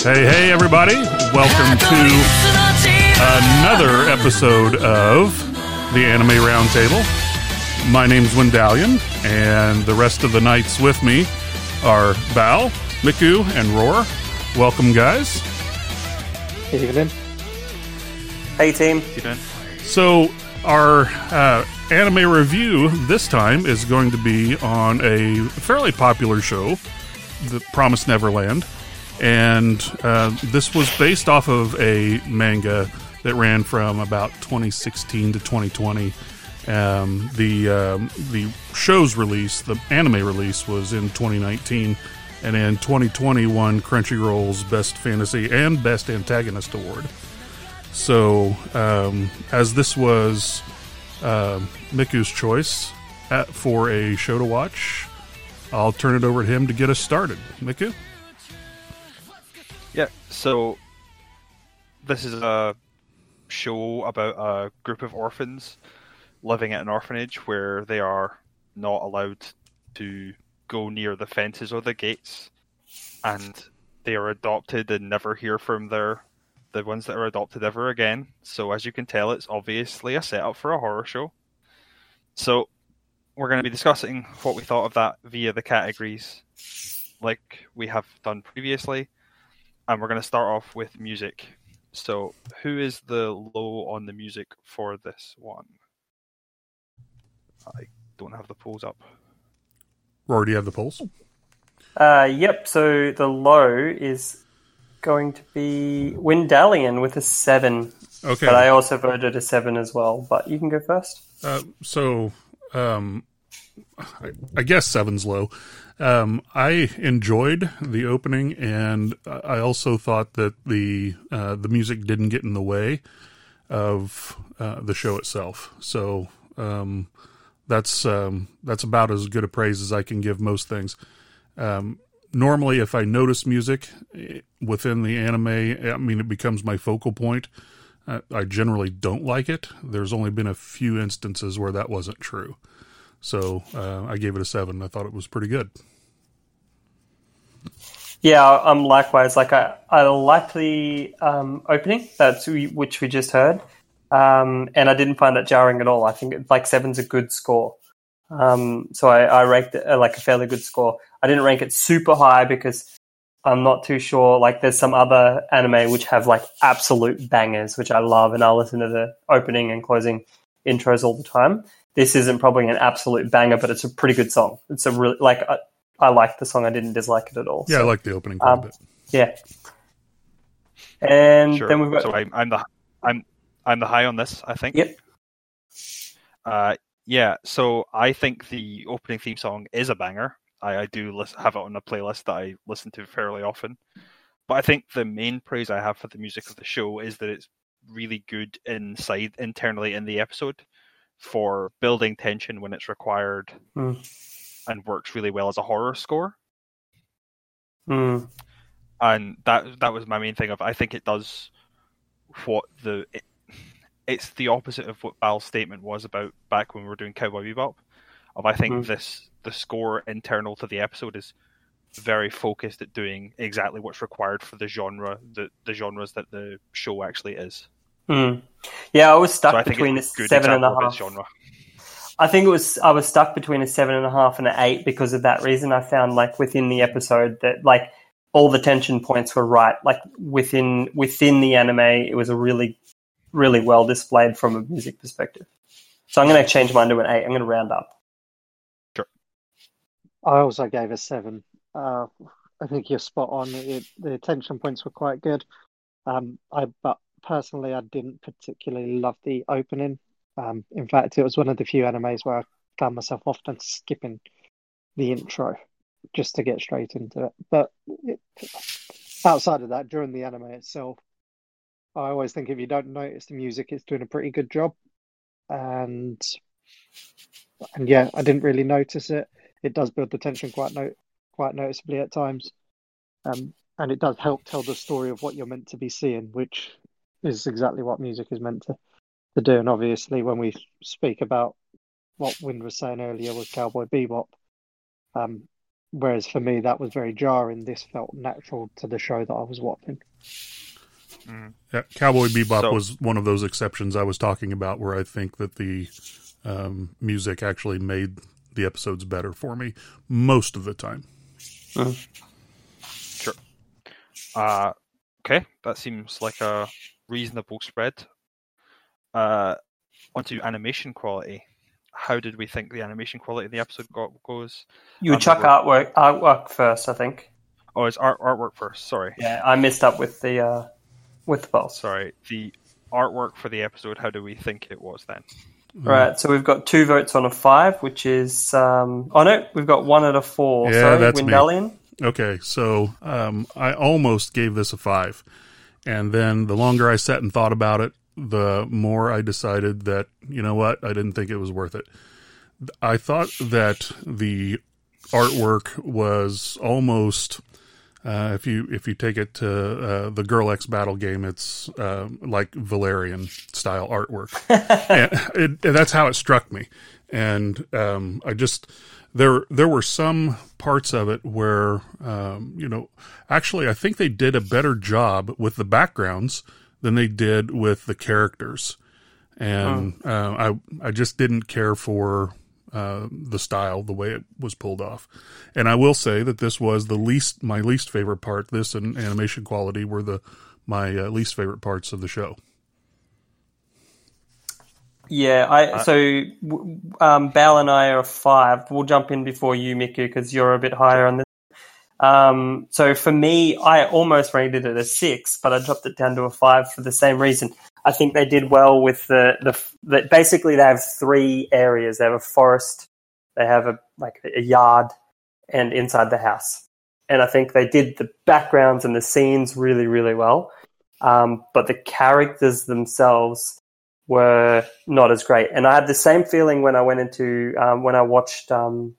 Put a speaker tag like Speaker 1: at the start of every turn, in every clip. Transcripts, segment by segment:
Speaker 1: Hey, hey, everybody. Welcome to another episode of the Anime Roundtable. My name's Wendalion, and the rest of the knights with me are Bal, Miku, and Roar. Welcome, guys.
Speaker 2: Evening.
Speaker 3: Hey team.
Speaker 1: So, our uh, anime review this time is going to be on a fairly popular show, The Promised Neverland. And uh, this was based off of a manga that ran from about 2016 to 2020. Um, the um, the show's release, the anime release, was in 2019, and in 2020 won Crunchyroll's Best Fantasy and Best Antagonist Award. So, um, as this was uh, Miku's choice at, for a show to watch, I'll turn it over to him to get us started. Miku?
Speaker 4: Yeah, so this is a show about a group of orphans living at an orphanage where they are not allowed to go near the fences or the gates, and they are adopted and never hear from their the ones that are adopted ever again. So as you can tell, it's obviously a setup for a horror show. So we're going to be discussing what we thought of that via the categories, like we have done previously and we're going to start off with music. So, who is the low on the music for this one? I don't have the polls up.
Speaker 1: Rory, do you have the polls?
Speaker 3: Uh, yep. So the low is going to be Windallion with a seven,
Speaker 1: Okay.
Speaker 3: but I also voted a seven as well. But you can go first.
Speaker 1: Uh, so, um, I, I guess seven's low. Um, I enjoyed the opening, and I also thought that the uh, the music didn't get in the way of uh, the show itself. So um, that's um, that's about as good a praise as I can give most things. Um, normally, if I notice music eh, within the anime, I mean, it becomes my focal point. I, I generally don't like it. There's only been a few instances where that wasn't true. So uh, I gave it a seven. I thought it was pretty good.
Speaker 3: Yeah, I'm likewise. Like I, I liked the um, opening that's which we just heard, um, and I didn't find it jarring at all. I think like seven's a good score. Um, so I, I ranked it uh, like a fairly good score. I didn't rank it super high because I'm not too sure. Like there's some other anime which have like absolute bangers, which I love, and I'll listen to the opening and closing intros all the time. This isn't probably an absolute banger, but it's a pretty good song. It's a really like I, I like the song. I didn't dislike it at all.
Speaker 1: Yeah, I like the opening quite
Speaker 3: um,
Speaker 1: a bit.
Speaker 3: yeah. And
Speaker 4: Sure.
Speaker 3: then we've got
Speaker 4: so I'm, I'm the I'm I'm the high on this. I think.
Speaker 3: Yep.
Speaker 4: Uh, yeah. So I think the opening theme song is a banger. I, I do lis- have it on a playlist that I listen to fairly often. But I think the main praise I have for the music of the show is that it's really good inside internally in the episode for building tension when it's required
Speaker 3: Hmm.
Speaker 4: and works really well as a horror score.
Speaker 3: mm,
Speaker 4: and that that was my main thing of I think it does what the it, it's the opposite of what Bal's statement was about back when we were doing Cowboy Bebop. Of I think
Speaker 3: Mm.
Speaker 4: this the score internal to the episode is very focused at doing exactly what's required for the genre the the genres that the show actually is.
Speaker 3: Mm. yeah. I was stuck
Speaker 4: so I
Speaker 3: between a
Speaker 4: it's a good
Speaker 3: seven and a
Speaker 4: example of its
Speaker 3: half.
Speaker 4: genre.
Speaker 3: I think it was I was stuck between a seven and a half and an eight because of that reason. I found like within the episode that like all the tension points were right. Like within within the anime, it was a really really well displayed from a music perspective. So I'm going to change mine to an eight. I'm going to round up. Sure.
Speaker 2: I also gave a seven. Uh, I think you're spot on. It, the attention points were quite good. Um, I but personally, I didn't particularly love the opening. Um, in fact, it was one of the few animes where I found myself often skipping the intro just to get straight into it. But it, outside of that, during the anime itself, I always think if you don't notice the music, it's doing a pretty good job. And and yeah, I didn't really notice it. It does build the tension quite no, quite noticeably at times, um, and it does help tell the story of what you're meant to be seeing, which is exactly what music is meant to, to do. And obviously, when we speak about what Wind was saying earlier with Cowboy Bebop, um, whereas for me that was very jarring. This felt natural to the show that I was watching.
Speaker 1: Yeah, Cowboy Bebop
Speaker 4: So-
Speaker 1: was one of those exceptions I was talking about, where I think that the um, music actually made the episodes better for me most of the time.
Speaker 4: Sure. Uh, okay, that seems like a reasonable spread. Uh, onto animation quality. How did we think the animation quality of the episode go- goes?
Speaker 3: You would
Speaker 4: Um,
Speaker 3: chuck artwork artwork first, I think.
Speaker 4: Oh, it's art artwork first. Sorry,
Speaker 3: Yeah, I messed up with the uh, with the pulse.
Speaker 4: sorry. The artwork for the episode. How do we think it was then?
Speaker 3: Right, so we've got two votes on a five, which is um, oh no, we've got one out of four.
Speaker 1: Yeah,
Speaker 3: Sorry,
Speaker 1: that's me. Okay, so um, I almost gave this a five, and then the longer I sat and thought about it, the more I decided that you know what, I didn't think it was worth it. I thought that the artwork was almost. Uh, if you if you take it to uh, the Girl X Battle game, it's uh, like Valerian style artwork. it, and that's how it struck me. And um, I just there there were some parts of it where um, you know actually I think they did a better job with the backgrounds than they did with the characters, and uh, I I just didn't care for. Uh, the style, the way it was pulled off, and I will say that this was the least my least favorite part. This and animation quality were the my uh, least favorite parts of the show.
Speaker 3: Yeah, I so um, Bal and I are five. We'll jump in before you, Miku, because you're a bit higher on this. Um, so for me, I almost rated it a six, but I dropped it down to a five for the same reason. I think they did well with the the, the basically they have three areas. They have a forest, they have a like a yard, and inside the house. And I think they did the backgrounds and the scenes really, really well. Um, but the characters themselves were not as great. And I had the same feeling when I went into um, when I watched um,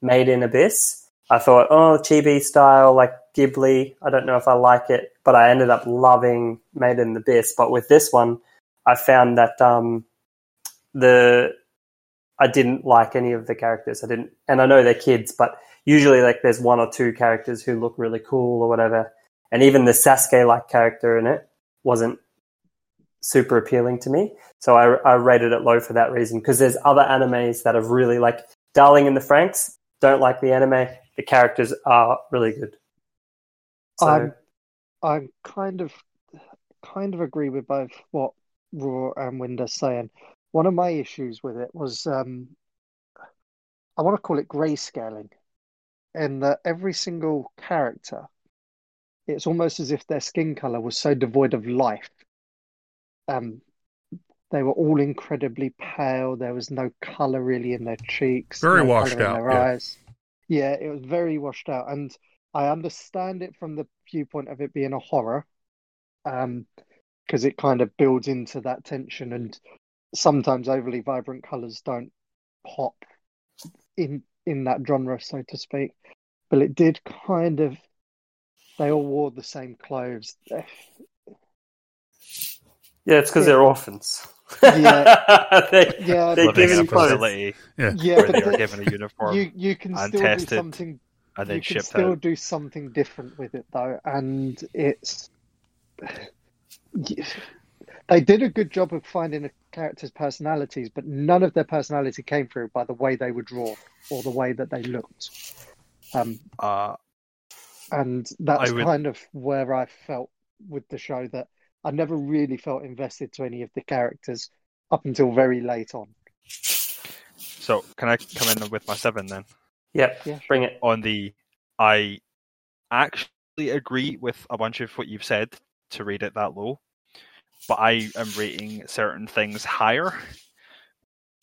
Speaker 3: Made in Abyss. I thought, oh, chibi style, like Ghibli. I don't know if I like it, but I ended up loving Made in Abyss. But with this one, I found that um, the I didn't like any of the characters. I didn't, and I know they're kids, but usually like there's one or two characters who look really cool or whatever. And even the Sasuke like character in it wasn't super appealing to me. So I, I rated it low for that reason because there's other animes that have really like Darling in the Franxx. Don't like the anime. The characters are really good. So,
Speaker 2: I'm I kind of kind of agree with both what Roar and Winder's saying. One of my issues with it was um, I want to call it grayscaling, in that every single character, it's almost as if their skin color was so devoid of life. Um, they were all incredibly pale. There was no color really in their cheeks,
Speaker 1: Very
Speaker 2: no
Speaker 1: washed out,
Speaker 2: their
Speaker 1: yeah.
Speaker 2: eyes. Yeah, it was very washed out, and I understand it from the viewpoint of it being a horror, um, because it kind of builds into that tension, and sometimes overly vibrant colors don't pop in in that genre, so to speak. But it did kind of. They all wore the same clothes.
Speaker 3: Yeah, it's because
Speaker 2: Yeah.
Speaker 3: they're orphans.
Speaker 2: Yeah.
Speaker 3: they,
Speaker 2: Yeah,
Speaker 3: they're
Speaker 2: but
Speaker 4: Living
Speaker 3: given
Speaker 4: a facility
Speaker 1: Yeah,
Speaker 2: Yeah,
Speaker 4: they are given a uniform
Speaker 2: you you can
Speaker 4: and
Speaker 2: still do something
Speaker 4: and then
Speaker 2: you can
Speaker 4: shipped
Speaker 2: still
Speaker 4: out.
Speaker 2: do something different with it though, and it's they did a good job of finding a character's personalities, but none of their personality came through by the way they were drawn or the way that they looked. Um,
Speaker 4: Uh,
Speaker 2: and that's
Speaker 4: would-
Speaker 2: kind of where I felt with the show that I never really felt invested to any of the characters up until very late on.
Speaker 4: so can I come in with my seven then?
Speaker 3: Yep,
Speaker 2: Yeah,
Speaker 3: bring it.
Speaker 4: on the I actually agree with a bunch of what you've said to rate it that low, but I am rating certain things higher.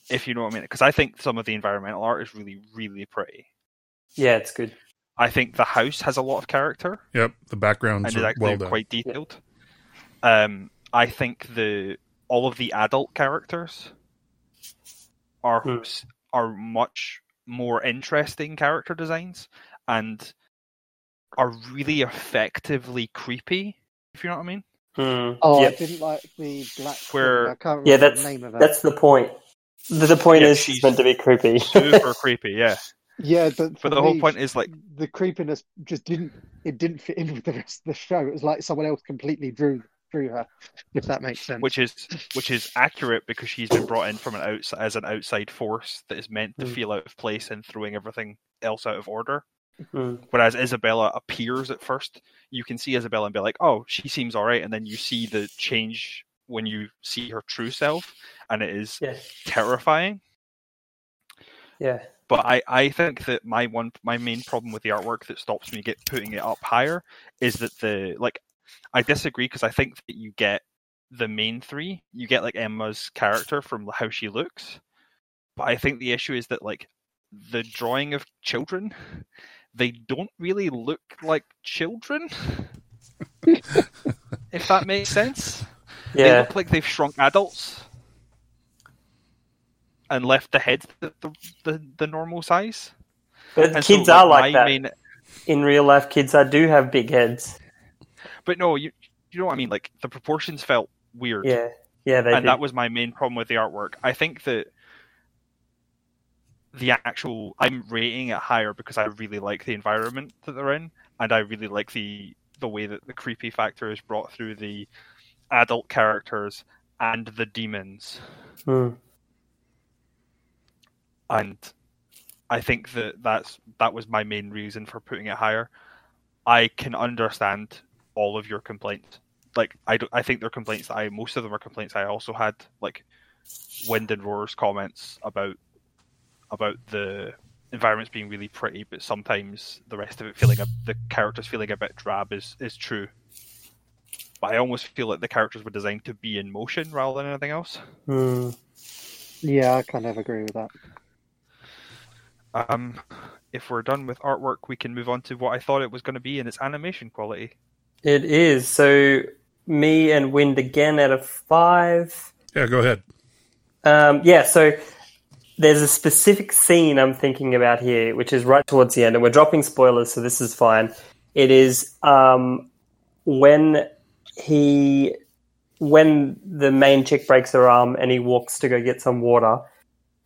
Speaker 4: If you know what I mean, because I think some of the environmental art is really, really pretty.
Speaker 3: Yeah, it's good.
Speaker 4: I think the house has a lot of character
Speaker 1: yep. The backgrounds
Speaker 4: and
Speaker 1: are well done.
Speaker 4: quite detailed. Um, I think the all of the adult characters are
Speaker 3: Hmm.
Speaker 4: are much more interesting character designs and are really effectively creepy. If you know what I mean.
Speaker 3: Hmm.
Speaker 2: Oh,
Speaker 3: Yep.
Speaker 2: I didn't like the black.
Speaker 4: Where-
Speaker 2: I can't remember
Speaker 3: Yeah,
Speaker 2: the
Speaker 3: that's
Speaker 2: name of her.
Speaker 3: that's the point. The, the point
Speaker 4: Yeah,
Speaker 3: is
Speaker 4: she's
Speaker 3: she's meant to be creepy.
Speaker 4: Super creepy, yeah.
Speaker 2: Yeah, but,
Speaker 4: But the whole point is like
Speaker 2: the creepiness just didn't it didn't fit in with the rest of the show. It was like someone else completely drew drew her, if that makes sense.
Speaker 4: which is which is accurate because she's been brought in from an outside as an outside force that is meant to
Speaker 2: Mm.
Speaker 4: feel out of place and throwing everything else out of order.
Speaker 3: Mm.
Speaker 4: Whereas Isabella appears at first, you can see Isabella and be like, "Oh, she seems all right," and then you see the change when you see her true self, and it is
Speaker 3: Yeah,
Speaker 4: terrifying.
Speaker 3: yeah,
Speaker 4: But I, I think that my one my main problem with the artwork that stops me get putting it up higher is that the like I disagree because I think that you get the main three, you get like Emma's character from how she looks. But I think the issue is that like the drawing of children, they don't really look like children. if that makes sense. They
Speaker 3: yeah.
Speaker 4: look like they've shrunk adults and left the heads the, the, the, the normal size.
Speaker 3: But
Speaker 4: And so,
Speaker 3: kids are like
Speaker 4: my
Speaker 3: that
Speaker 4: main-
Speaker 3: in real life. Kids are, do have big heads.
Speaker 4: But no, you you know what I mean. Like the proportions felt weird,
Speaker 3: Yeah, yeah, they
Speaker 4: and
Speaker 3: do.
Speaker 4: that was my main problem with the artwork. I think that the actual I'm rating it higher because I really like the environment that they're in, and I really like the the way that the creepy factor is brought through the adult characters and the demons.
Speaker 3: Mm.
Speaker 4: and I think that that's that was my main reason for putting it higher. I can understand all of your complaints. Like I, do, I think they're complaints that I most of them are complaints I also had. Like Wind and Roar's comments about about the environments being really pretty, but sometimes the rest of it feeling a, the characters feeling a bit drab is is true. But I almost feel like the characters were designed to be in motion rather than anything else.
Speaker 3: Mm.
Speaker 2: Yeah, I kind of agree with that.
Speaker 4: Um, if we're done with artwork, we can move on to what I thought it was going to be in its animation quality.
Speaker 3: It is. So me and Wind again out of five.
Speaker 1: Yeah, go ahead.
Speaker 3: Um, yeah, so there's a specific scene I'm thinking about here, which is right towards the end, and we're dropping spoilers, so this is fine. It is um, when he, when the main chick breaks her arm and he walks to go get some water,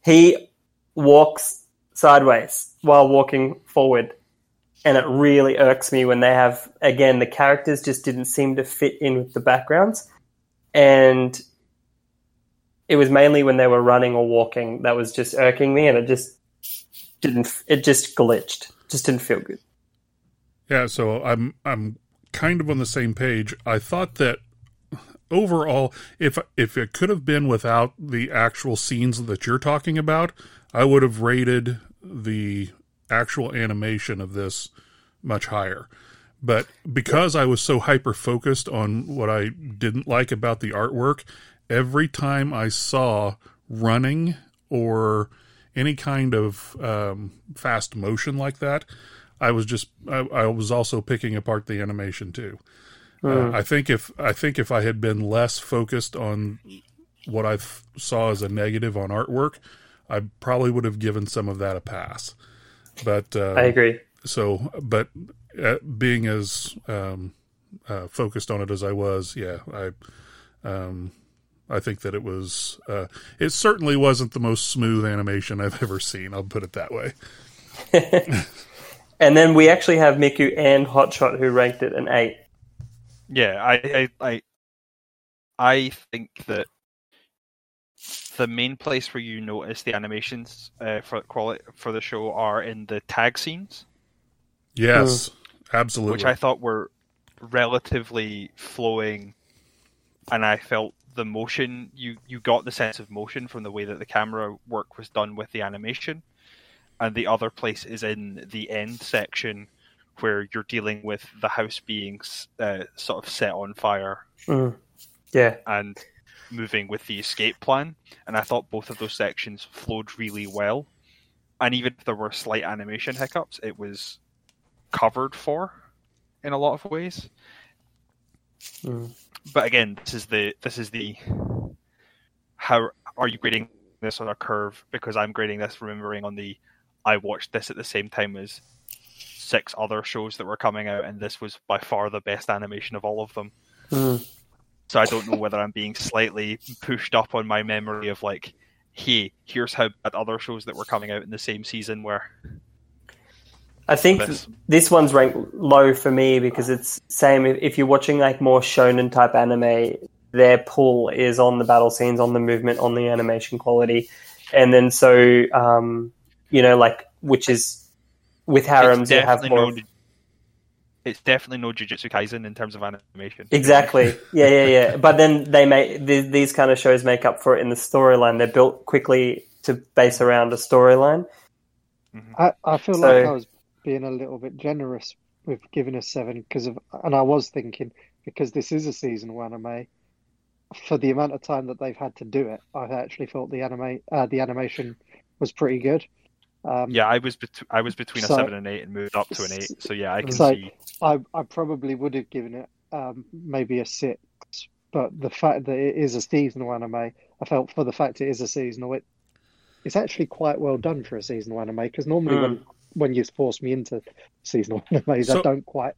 Speaker 3: he walks sideways while walking forward. And it really irks me when they have, again, the characters just didn't seem to fit in with the backgrounds. And it was mainly when they were running or walking that was just irking me and it just didn't it just glitched just didn't feel good
Speaker 1: Yeah, so I'm I'm kind of on the same page. I thought that overall, if if it could have been without the actual scenes that you're talking about, I would have rated the actual animation of this much higher. But because I was so hyper focused on what I didn't like about the artwork, every time I saw running or any kind of um, fast motion like that, I was just I, I was also picking apart the animation too. Uh, I think if I think if I had been less focused on what I saw as a negative on artwork, I probably would have given some of that a pass. But uh,
Speaker 3: i agree
Speaker 1: so, but uh, being as um, uh, focused on it as I was, yeah, I um, I think that it was. Uh, it certainly wasn't the most smooth animation I've ever seen. I'll put it that way.
Speaker 3: and then we actually have miku and hotshot who ranked it an 8
Speaker 4: Yeah, I, I, I, I think that the main place where you notice the animations uh, for quality for the show are in the tag scenes,
Speaker 1: Yes, absolutely.
Speaker 4: which I thought were relatively flowing, and I felt the motion you you got the sense of motion from the way that the camera work was done with the animation, and the other place is in the end section where you're dealing with the house being uh, sort of set on fire.
Speaker 3: Mm. yeah.
Speaker 4: And moving with the escape plan. And I thought both of those sections flowed really well. And even if there were slight animation hiccups, it was covered for in a lot of ways.
Speaker 3: Mm.
Speaker 4: But again, this is the this is the how are you grading this on a curve? Because I'm grading this remembering on the I watched this at the same time as six other shows that were coming out, and this was by far the best animation of all of them.
Speaker 3: Mm.
Speaker 4: So I don't know whether I'm being slightly pushed up on my memory of like, hey, here's how bad other shows that were coming out in the same season were.
Speaker 3: I think
Speaker 4: This.
Speaker 3: this one's ranked low for me because it's same if, you're watching like more shonen type anime, their pull is on the battle scenes, on the movement, on the animation quality, and then so um, you know like which is with harems you have more.
Speaker 4: It's definitely no Jujutsu Kaisen in terms of animation.
Speaker 3: Exactly. Yeah, yeah, yeah. But then they make th- these kind of shows make up for it in the storyline. They're built quickly to base around a storyline.
Speaker 2: I, I feel
Speaker 3: So-
Speaker 2: like I was being a little bit generous with giving a seven because of, and I was thinking because this is a seasonal anime, for the amount of time that they've had to do it, I actually thought the anime, uh, the animation was pretty good. Um,
Speaker 4: Yeah, I was bet- I was between
Speaker 2: So-
Speaker 4: a seven and eight and moved up to an eight. So yeah, I can
Speaker 2: So-
Speaker 4: see.
Speaker 2: I, I probably would have given it um, maybe a six, but the fact that it is a seasonal anime, I felt for the fact it is a seasonal, it it's actually quite well done for a seasonal anime because normally when when you force me into seasonal animes,
Speaker 1: So-
Speaker 2: I don't quite.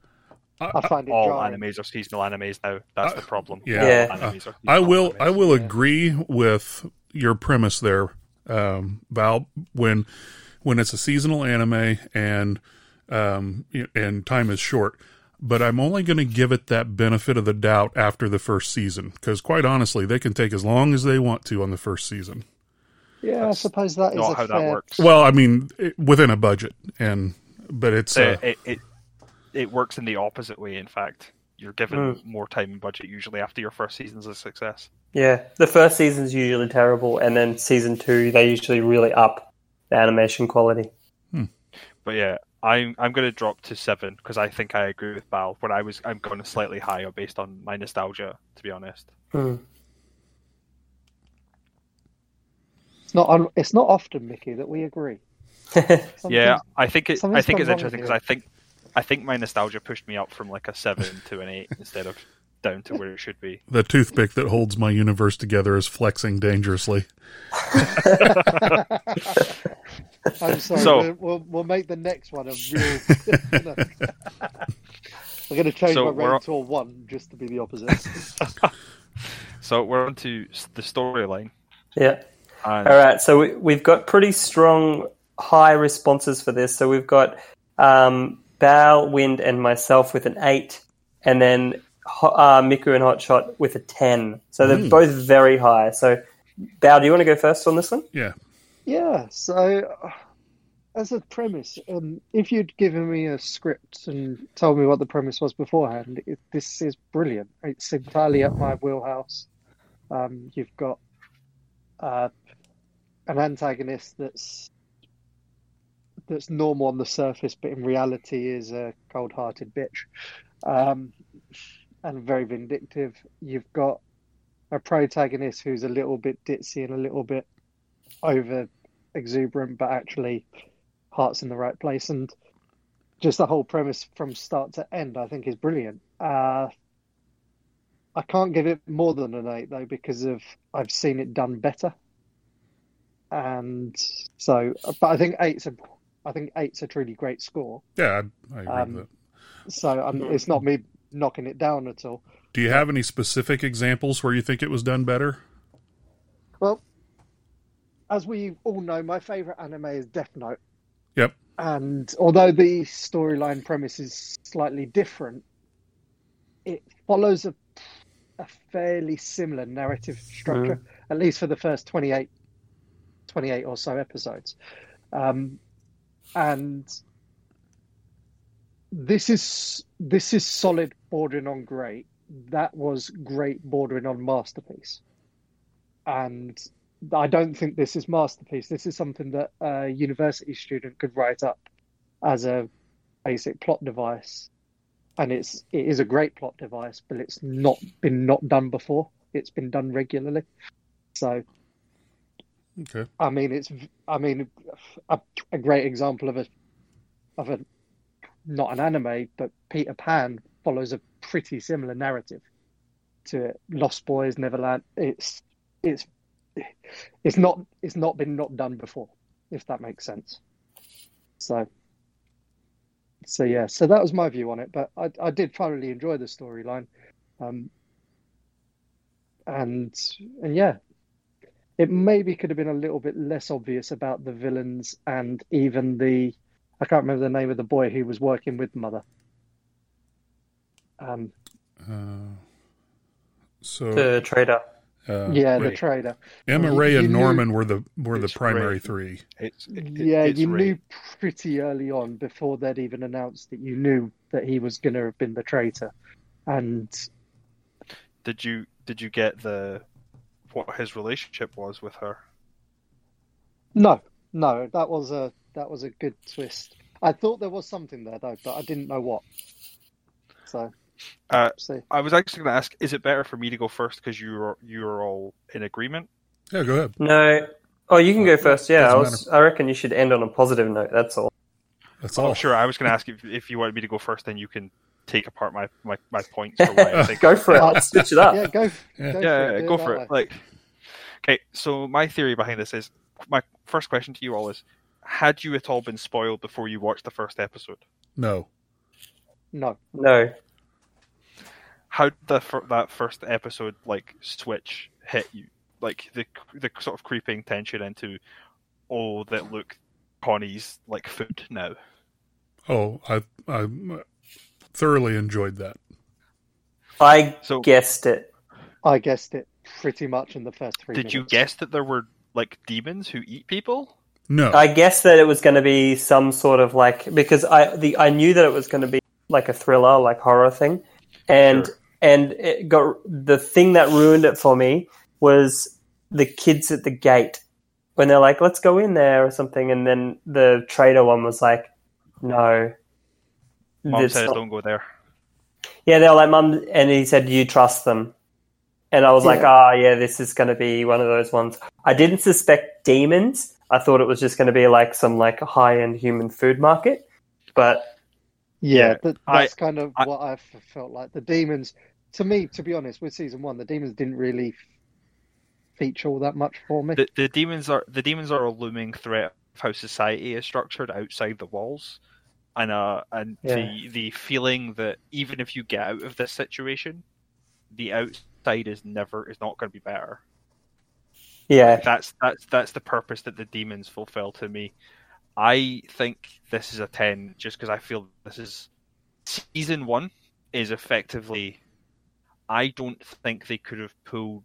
Speaker 1: I,
Speaker 2: I find it
Speaker 4: All
Speaker 2: jarring.
Speaker 4: animes are seasonal animes now. That's
Speaker 1: Uh,
Speaker 4: the problem.
Speaker 1: yeah.
Speaker 3: Yeah.
Speaker 4: All
Speaker 1: I will
Speaker 4: animes.
Speaker 1: I will
Speaker 2: Yeah.
Speaker 1: agree with your premise there, um, Bal. When when it's a seasonal anime and um, and time is short, but I'm only going to give it that benefit of the doubt after the first season because quite honestly, they can take as long as they want to on the first season.
Speaker 2: Yeah, I suppose that is
Speaker 4: Not
Speaker 2: a
Speaker 4: how
Speaker 2: fair.
Speaker 4: that works.
Speaker 1: Well, I mean, it, within a budget, and but it's
Speaker 4: So
Speaker 1: uh,
Speaker 4: it, it it works in the opposite way. In fact, you're given more time and budget usually after your first season's a success.
Speaker 3: Yeah, the first season's usually terrible, and then season two they usually really up the animation quality.
Speaker 4: But yeah, I'm I'm going to drop to seven because I think I agree with Bal. When I was I'm going slightly higher based on my nostalgia, to be honest.
Speaker 3: Hmm.
Speaker 2: It's not. It's not often, Mickey, that we agree.
Speaker 4: Yeah, I think it. I think it's interesting because I think I think my nostalgia pushed me up from like a seven to an eight instead of down to where it should be.
Speaker 1: the toothpick that holds my universe together is flexing dangerously.
Speaker 2: I'm sorry.
Speaker 4: So-
Speaker 2: we'll, we'll we'll make the next one a real. We're going to change
Speaker 4: So
Speaker 2: my
Speaker 4: we're on-
Speaker 2: to a one just to be the opposite.
Speaker 4: So we're on to the storyline.
Speaker 3: Yeah.
Speaker 4: And
Speaker 3: All right, so we, we've got pretty strong high responses for this. So we've got um, Bal, Wind, and myself with an eight, and then Ho- uh, Miku and Hotshot with a ten. So they're
Speaker 1: Mm.
Speaker 3: both very high. So Bal, do you want to go first on this one?
Speaker 1: Yeah,
Speaker 2: Yeah, so uh, as a premise, um, if you'd given me a script and told me what the premise was beforehand, it, this is brilliant. It's entirely at my wheelhouse. Um, you've got uh, an antagonist that's that's normal on the surface, but in reality is a cold-hearted bitch, um, and very vindictive. You've got a protagonist who's a little bit ditzy and a little bit over exuberant, but actually heart's in the right place. And just the whole premise from start to end, I think, is brilliant. Uh, I can't give it more than an eight though because of I've seen it done better, and so. But I think eight's a, I think eight's a truly great score.
Speaker 1: yeah, I, I agree
Speaker 2: Um,
Speaker 1: with that.
Speaker 2: So um, it's not me knocking it down at all.
Speaker 1: Do you have any specific examples where you think it was done better?
Speaker 2: Well, as we all know, my favorite anime is Death Note.
Speaker 1: Yep.
Speaker 2: And although the storyline premise is slightly different, it follows a, a fairly similar narrative structure, at least for the first 28, 28 or so episodes. Um, and this is this is solid bordering on great. That was great bordering on masterpiece. And I don't think this is masterpiece. This is something that a university student could write up as a basic plot device, and it's it is a great plot device, but it's not been not done before. It's been done regularly, so
Speaker 1: Okay.
Speaker 2: I mean it's I mean a, a great example of a of a not an anime, but Peter Pan follows a pretty similar narrative to it. Lost Boys, Neverland. It's it's it's not it's not been not done before, if that makes sense. So so yeah, so that was my view on it. But I I did thoroughly enjoy the storyline, um, and and yeah, it maybe could have been a little bit less obvious about the villains and even the I can't remember the name of the boy who was working with Mother. Um,
Speaker 1: Uh, so
Speaker 3: The traitor.
Speaker 1: uh,
Speaker 2: yeah, the
Speaker 1: wait.
Speaker 2: traitor.
Speaker 1: Emma, Ray,
Speaker 2: you
Speaker 1: and
Speaker 2: knew-
Speaker 1: Norman were the were the primary
Speaker 4: Ray.
Speaker 1: three.
Speaker 4: It's it, it-
Speaker 2: Yeah,
Speaker 4: it's
Speaker 2: you
Speaker 4: Ray.
Speaker 2: knew pretty early on before they'd even announced that you knew that he was going to have been the traitor, and
Speaker 4: Did you did you get the what his relationship was with her?
Speaker 2: no, no, that was a that was a good twist. I thought there was something there though, but I didn't know what. So,
Speaker 4: Uh, I was actually going to ask: Is it better for me to go first because you're you're all in agreement?
Speaker 1: Yeah, go ahead.
Speaker 3: No. Oh, you can go first. Yeah, I, was, I reckon you should end on a positive note. That's all.
Speaker 1: That's
Speaker 4: Oh,
Speaker 1: all.
Speaker 4: sure. I was going to ask if, if you wanted me to go first, then you can take apart my, my, my points for why I think.
Speaker 3: go for it. Let's switch it up.
Speaker 2: yeah, go,
Speaker 1: Yeah.
Speaker 2: go
Speaker 4: yeah,
Speaker 2: for it. do
Speaker 4: go for it. Like, okay. So my theory behind this is my first question to you all is: Had you at all been spoiled before you watched the first episode?
Speaker 1: No.
Speaker 2: No,
Speaker 3: No.
Speaker 4: How did the that first episode like switch hit you? Like the the sort of creeping tension into, oh, that look, Conny's like food now.
Speaker 1: Oh, I I thoroughly enjoyed that.
Speaker 3: I
Speaker 4: So
Speaker 3: guessed it.
Speaker 2: I guessed it pretty much in the first three.
Speaker 4: did you guess that there were like demons who eat people?
Speaker 1: No.
Speaker 3: I guessed that it was going to be some sort of like because I the I knew that it was going to be like a thriller, like horror thing, and
Speaker 4: Sure.
Speaker 3: And it got the thing that ruined it for me was the kids at the gate when they're like, "Let's go in there" or something, and then the traitor one was like, "No."
Speaker 4: Mom
Speaker 3: It's
Speaker 4: says
Speaker 3: not-
Speaker 4: don't go there.
Speaker 3: Yeah, they were like, "Mom," and he said, "Do you trust them?" And I was like,
Speaker 2: Yeah.
Speaker 3: "Ah, yeah, this is going to be one of those ones." I didn't suspect demons. I thought it was just going to be like some like high end human food market, but
Speaker 2: Yeah,
Speaker 4: Yeah,
Speaker 2: that,
Speaker 4: I-
Speaker 2: that's kind of
Speaker 4: I-
Speaker 2: what I felt like. The demons, to me, to be honest, with season one, the demons didn't really feature all that much for me.
Speaker 4: The, the demons are the demons are a looming threat of how society is structured outside the walls, and uh and
Speaker 3: Yeah.
Speaker 4: the the feeling that even if you get out of this situation, the outside is never is not going to be better.
Speaker 3: yeah,
Speaker 4: That's that's that's the purpose that the demons fulfill to me. I think this is a ten just because I feel this is season one is effectively. I don't think they could have pulled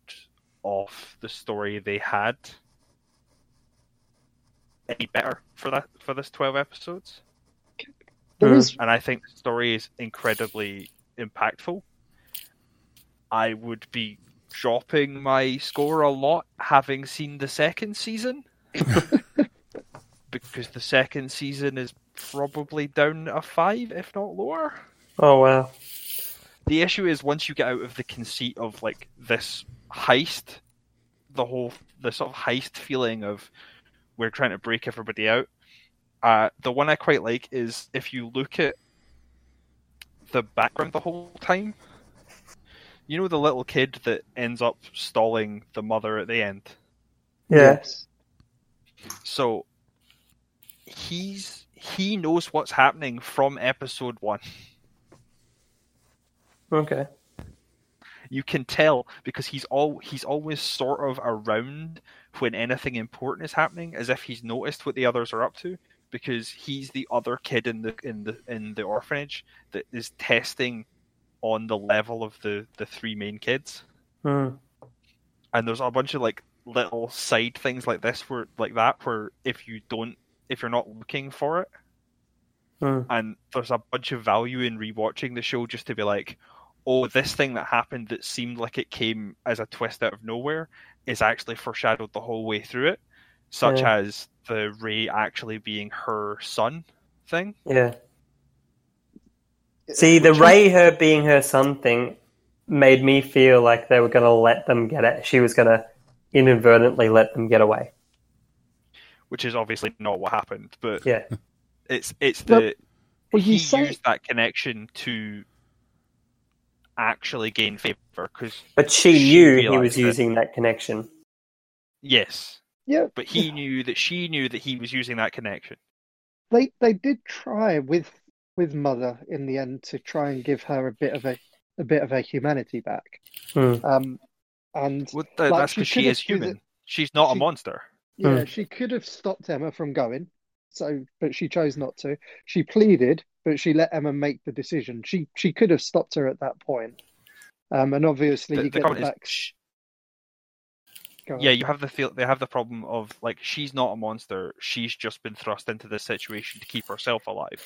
Speaker 4: off the story they had any better for that for this twelve episodes,
Speaker 2: There
Speaker 3: Mm.
Speaker 4: and I think the story is incredibly impactful. I would be dropping my score a lot having seen the second season because the second season is probably down a five, if not lower.
Speaker 3: oh wow,
Speaker 4: The issue is once you get out of the conceit of like this heist, the whole the sort of heist feeling of we're trying to break everybody out. Uh, the one I quite like is if you look at the background the whole time. You know the little kid that ends up stalling the mother at the end.
Speaker 2: yes.
Speaker 4: So he's he knows what's happening from episode one.
Speaker 3: Okay,
Speaker 4: You can tell because he's all he's always sort of around when anything important is happening, as if he's noticed what the others are up to. Because he's the other kid in the in the in the orphanage that is testing on the level of the the three main kids.
Speaker 3: Hmm.
Speaker 4: and there's a bunch of like little side things like this where like that where if you don't if you're not looking for it
Speaker 3: Hmm.
Speaker 4: and there's a bunch of value in rewatching the show just to be like oh this thing that happened that seemed like it came as a twist out of nowhere is actually foreshadowed the whole way through it such
Speaker 3: Yeah.
Speaker 4: as the ray actually being her son thing
Speaker 3: yeah. Uh, See, the Ray her being her son thing made me feel like they were going to let them get it. She was going to inadvertently let them get away.
Speaker 4: which is obviously not what happened but
Speaker 3: Yeah,
Speaker 4: it's it's
Speaker 2: Well-
Speaker 4: the
Speaker 2: well, you
Speaker 4: he
Speaker 2: say-
Speaker 4: used that connection to actually gain favor because
Speaker 3: but she,
Speaker 4: She
Speaker 3: knew he was
Speaker 4: it.
Speaker 3: using that connection.
Speaker 4: yes
Speaker 2: Yeah,
Speaker 4: but he knew that she knew that he was using that connection
Speaker 2: they they did try with with Mother in the end to try and give her a bit of a a bit of a humanity back.
Speaker 3: Hmm.
Speaker 2: Um, and
Speaker 4: well, th-
Speaker 2: Like,
Speaker 4: that's
Speaker 2: she
Speaker 4: because
Speaker 2: could
Speaker 4: she is human
Speaker 2: it-
Speaker 4: she's not a monster
Speaker 2: yeah,
Speaker 3: Hmm.
Speaker 2: she could have stopped Emma from going, So, but she chose not to. She pleaded, but she let Emma make the decision. She she could have stopped her at that point. Um, and obviously
Speaker 4: The-
Speaker 2: you
Speaker 4: the
Speaker 2: get the
Speaker 4: problem is
Speaker 2: back.
Speaker 4: sh-
Speaker 2: Go on.
Speaker 4: yeah, you have the feel they have the problem of like she's not a monster. She's just been thrust into this situation to keep herself alive.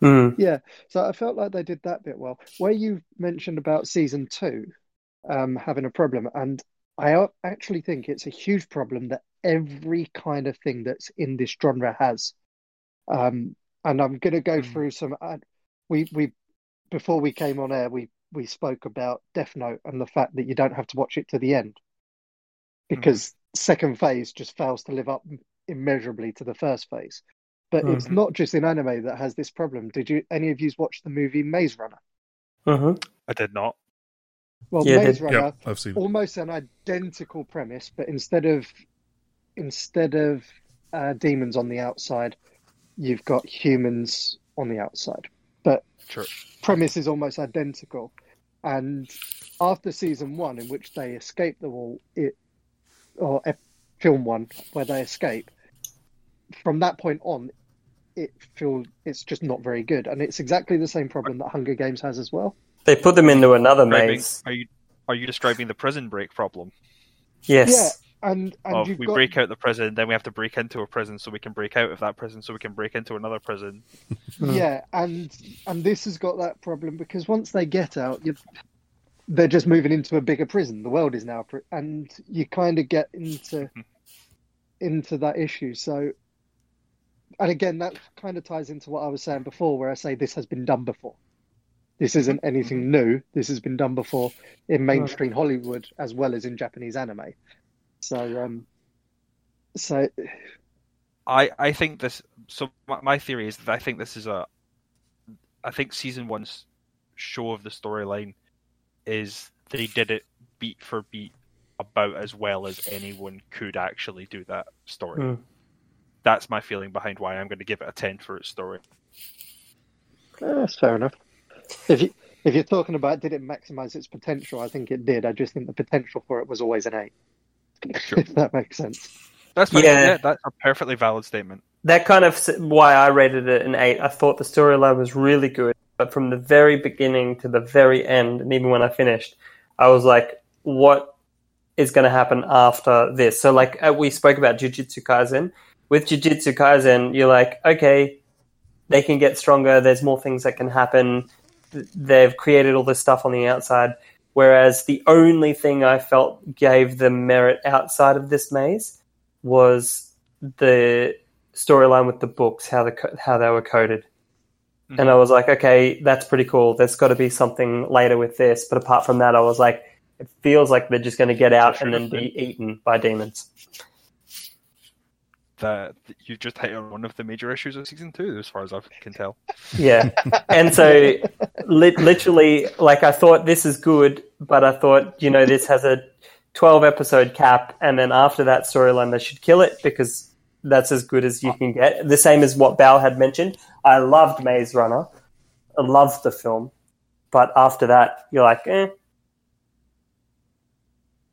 Speaker 3: Hmm.
Speaker 2: Yeah, so I felt like they did that bit well. Where you mentioned about season two um, having a problem, and I actually think it's a huge problem that every kind of thing that's in this genre has. Um, and I'm going to go
Speaker 4: Mm.
Speaker 2: through some. Uh, we we before we came on air, we we spoke about Death Note and the fact that you don't have to watch it to the end because second phase just fails to live up immeasurably to the first phase. But it's
Speaker 3: Mhm.
Speaker 2: not just in anime that has this problem. Did you any of you watch the movie Maze Runner?
Speaker 3: hmm
Speaker 4: I did not.
Speaker 2: Well,
Speaker 3: Yeah,
Speaker 2: Maze Runner,
Speaker 1: Yep, I've seen it.
Speaker 2: almost an identical premise, but instead of instead of uh, demons on the outside, you've got humans on the outside. But
Speaker 4: Sure.
Speaker 2: premise is almost identical. And after season one, in which they escape the wall, it or ep- film one where they escape, from that point on, it feels it's just not very good, and it's exactly the same problem that Hunger Games has as well.
Speaker 3: They put them into another maze.
Speaker 4: Are you are you describing the prison break problem?
Speaker 3: Yes.
Speaker 2: Yeah, and and
Speaker 4: of
Speaker 2: you've
Speaker 4: we
Speaker 2: got
Speaker 4: break out the prison, then we have to break into a prison so we can break out of that prison so we can break into another prison.
Speaker 2: Yeah, and and this has got that problem because once they get out, you they're just moving into a bigger prison. The world is now, a pri- and you kind of get into into that issue. So, and again, that kind of ties into what I was saying before, where I say this has been done before. This isn't mm-hmm. anything new. This has been done before in mainstream Hollywood as well as in Japanese anime. So, um, so
Speaker 4: I I think this. So my, my theory is that I think this is a. I think season one's show of the storyline is they did it beat for beat about as well as anyone could actually do that story.
Speaker 3: Mm.
Speaker 4: That's my feeling behind why I'm going to give it a ten for its story.
Speaker 2: That's fair enough. If you if you're talking about did it maximize its potential, I think it did. I just think the potential for it was always an eight.
Speaker 4: Sure.
Speaker 2: if that makes sense.
Speaker 4: That's fine.
Speaker 3: Yeah.
Speaker 4: yeah, that's a perfectly valid statement.
Speaker 3: That kind of why I rated it an eight. I thought the storyline was really good, but from the very beginning to the very end, and even when I finished, I was like, "What is going to happen after this?" So, like uh, we spoke about Jujutsu Kaisen. With Jujutsu Kaisen, you're like, okay, they can get stronger. There's more things that can happen. They've created all this stuff on the outside. Whereas the only thing I felt gave them merit outside of this maze was the storyline with the books, how the how they were coded. Mm-hmm. And I was like, okay, that's pretty cool. There's got to be something later with this. But apart from that, I was like, it feels like they're just going to get out and then be eaten by demons.
Speaker 4: That you just hit on one of the major issues of season two, as far as I can tell.
Speaker 3: Yeah. and so, li- literally, like, I thought this is good, but I thought, you know, this has a 12 episode cap. And then after that storyline, they should kill it because that's as good as you can get. The same as what Bal had mentioned. I loved Maze Runner. I loved the film. But after that, you're like, eh.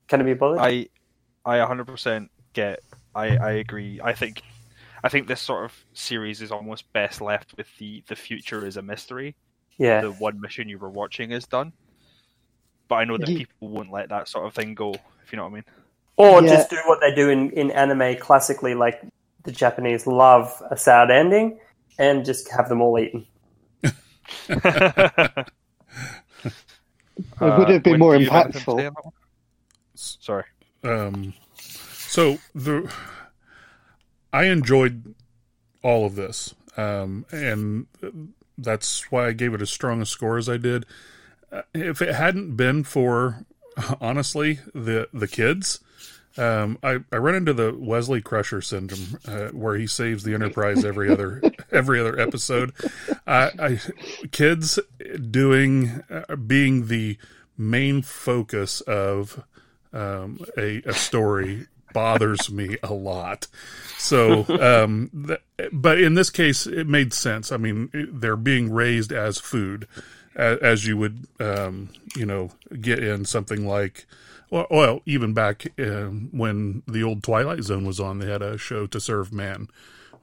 Speaker 3: Can it be bothered?
Speaker 4: I I 100% get. I I agree. I think I think this sort of series is almost best left with the the future is a mystery.
Speaker 3: yeah.
Speaker 4: The one mission you were watching is done. But I know that people won't let that sort of thing go. If you know what I mean.
Speaker 3: Or
Speaker 2: Yeah.
Speaker 3: just do what they do in, in anime classically, like the Japanese love a sad ending, and just have them all eaten.
Speaker 2: It would have been
Speaker 4: Wynn,
Speaker 2: more
Speaker 4: do you have anything to
Speaker 2: impactful.
Speaker 4: say on that one? Sorry.
Speaker 1: Um, so the I enjoyed all of this, um, and that's why I gave it as strong a score as I did. Uh, if it hadn't been for honestly the the kids, um, I I run into the Wesley Crusher syndrome uh, where he saves the Enterprise every other every other episode. I, I kids doing uh, being the main focus of um, a, a story bothers me a lot. So, um, th- but in this case, it made sense. I mean, they're being raised as food, as, as you would, um, you know, get in something like, well, well even back um when the old Twilight Zone was on, they had a show to serve man,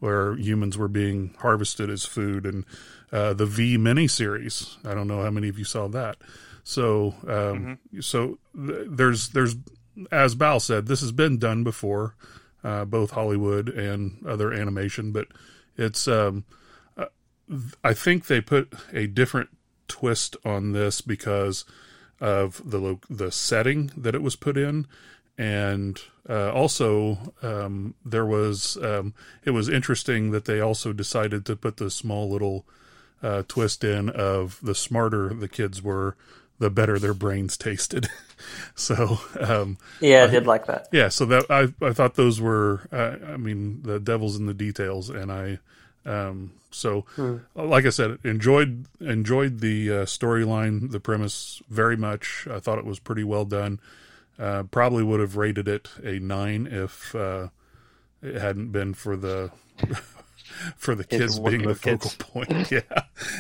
Speaker 1: where humans were being harvested as food, and uh, the V miniseries. I don't know how many of you saw that. So, um, so th- there's there's as Bal said, this has been done before, uh, both Hollywood and other animation, but it's um, uh, I think they put a different twist on this because of the lo- the setting that it was put in, and uh, also um, there was um, it was interesting that they also decided to put the small little uh, twist in of the smarter the kids were, the better their brains tasted. so um,
Speaker 3: Yeah, I did like that.
Speaker 1: yeah, so that I I thought those were uh, I mean the devil's in the details, and I um so like I said enjoyed enjoyed the uh, storyline, the premise very much. I thought it was pretty well done. Uh, probably would have rated it a nine if uh, it hadn't been for the for the kids being the focal
Speaker 4: kids.
Speaker 1: point. Yeah,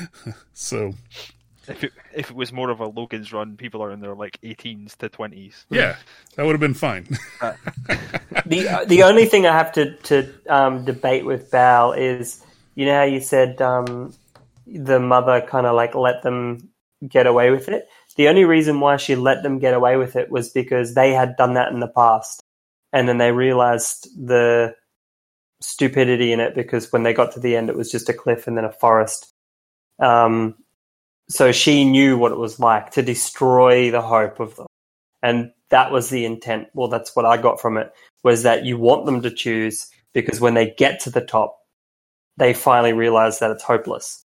Speaker 1: so
Speaker 4: If it, if it was more of a Logan's run, people are in their like 18s to 20s.
Speaker 1: yeah, that would have been fine.
Speaker 3: the the only thing I have to to um, debate with Bal is you know how you said um, the mother kind of like let them get away with it. The only reason why she let them get away with it was because they had done that in the past, and then they realized the stupidity in it because when they got to the end, it was just a cliff and then a forest. Um, so she knew what it was like to destroy the hope of them, and that was the intent. Well, that's what I got from it was that you want them to choose because when they get to the top, they finally realize that it's hopeless.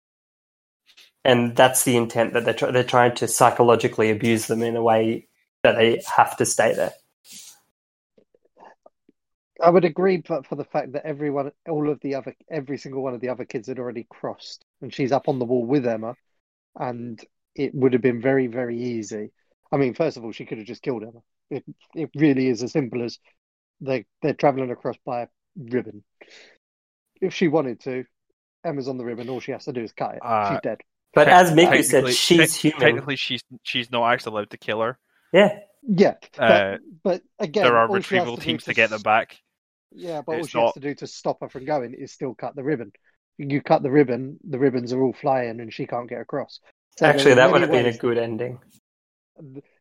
Speaker 3: And that's the intent that they're, they're trying to psychologically abuse them in a way that they have to stay there.
Speaker 2: I would agree, but for the fact that everyone, all of the other, every single one of the other kids had already crossed, and she's up on the wall with Emma, and it would have been very, very easy. I mean, first of all, she could have just killed Emma. It it really is as simple as they they're traveling across by a ribbon. If she wanted to, Emma's on the ribbon. All she has to do is cut it.
Speaker 4: Uh,
Speaker 2: she's dead.
Speaker 3: But
Speaker 4: Tec-
Speaker 3: as Miku said, she's
Speaker 4: tec-
Speaker 3: human.
Speaker 4: Technically, she's she's not actually allowed to kill her.
Speaker 3: Yeah.
Speaker 2: Yeah, but,
Speaker 4: Uh,
Speaker 2: but again,
Speaker 4: there are
Speaker 2: all she has
Speaker 4: retrieval
Speaker 2: to
Speaker 4: teams to
Speaker 2: to
Speaker 4: get them back.
Speaker 2: Yeah, but all
Speaker 4: It's
Speaker 2: she has to do to stop her from going is still cut the ribbon. You cut the ribbon, the ribbons are all flying, and she can't get across. So
Speaker 3: Actually, that would have been a good ending.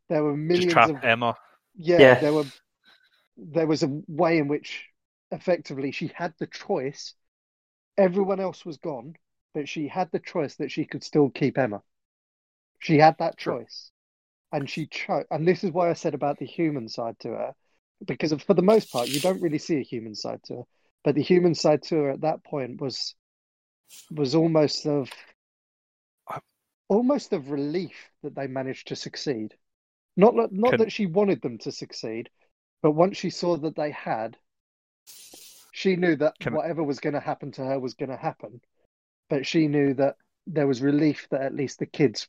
Speaker 2: There were
Speaker 4: Just
Speaker 2: millions
Speaker 4: trap
Speaker 2: of
Speaker 4: Emma.
Speaker 2: yeah,
Speaker 3: Yeah.
Speaker 2: There were there was a way in which effectively she had the choice. Everyone else was gone, but she had the choice that she could still keep Emma. She had that choice, and she chose. And this is why I said about the human side to her, because for the most part, you don't really see a human side to her. But the human side to her at that point was was almost of almost of relief that they managed to succeed. Not not
Speaker 4: Can-
Speaker 2: that she wanted them to succeed, but once she saw that they had, she knew that
Speaker 4: Can-
Speaker 2: whatever was going to happen to her was going to happen. But she knew that there was relief that at least the kids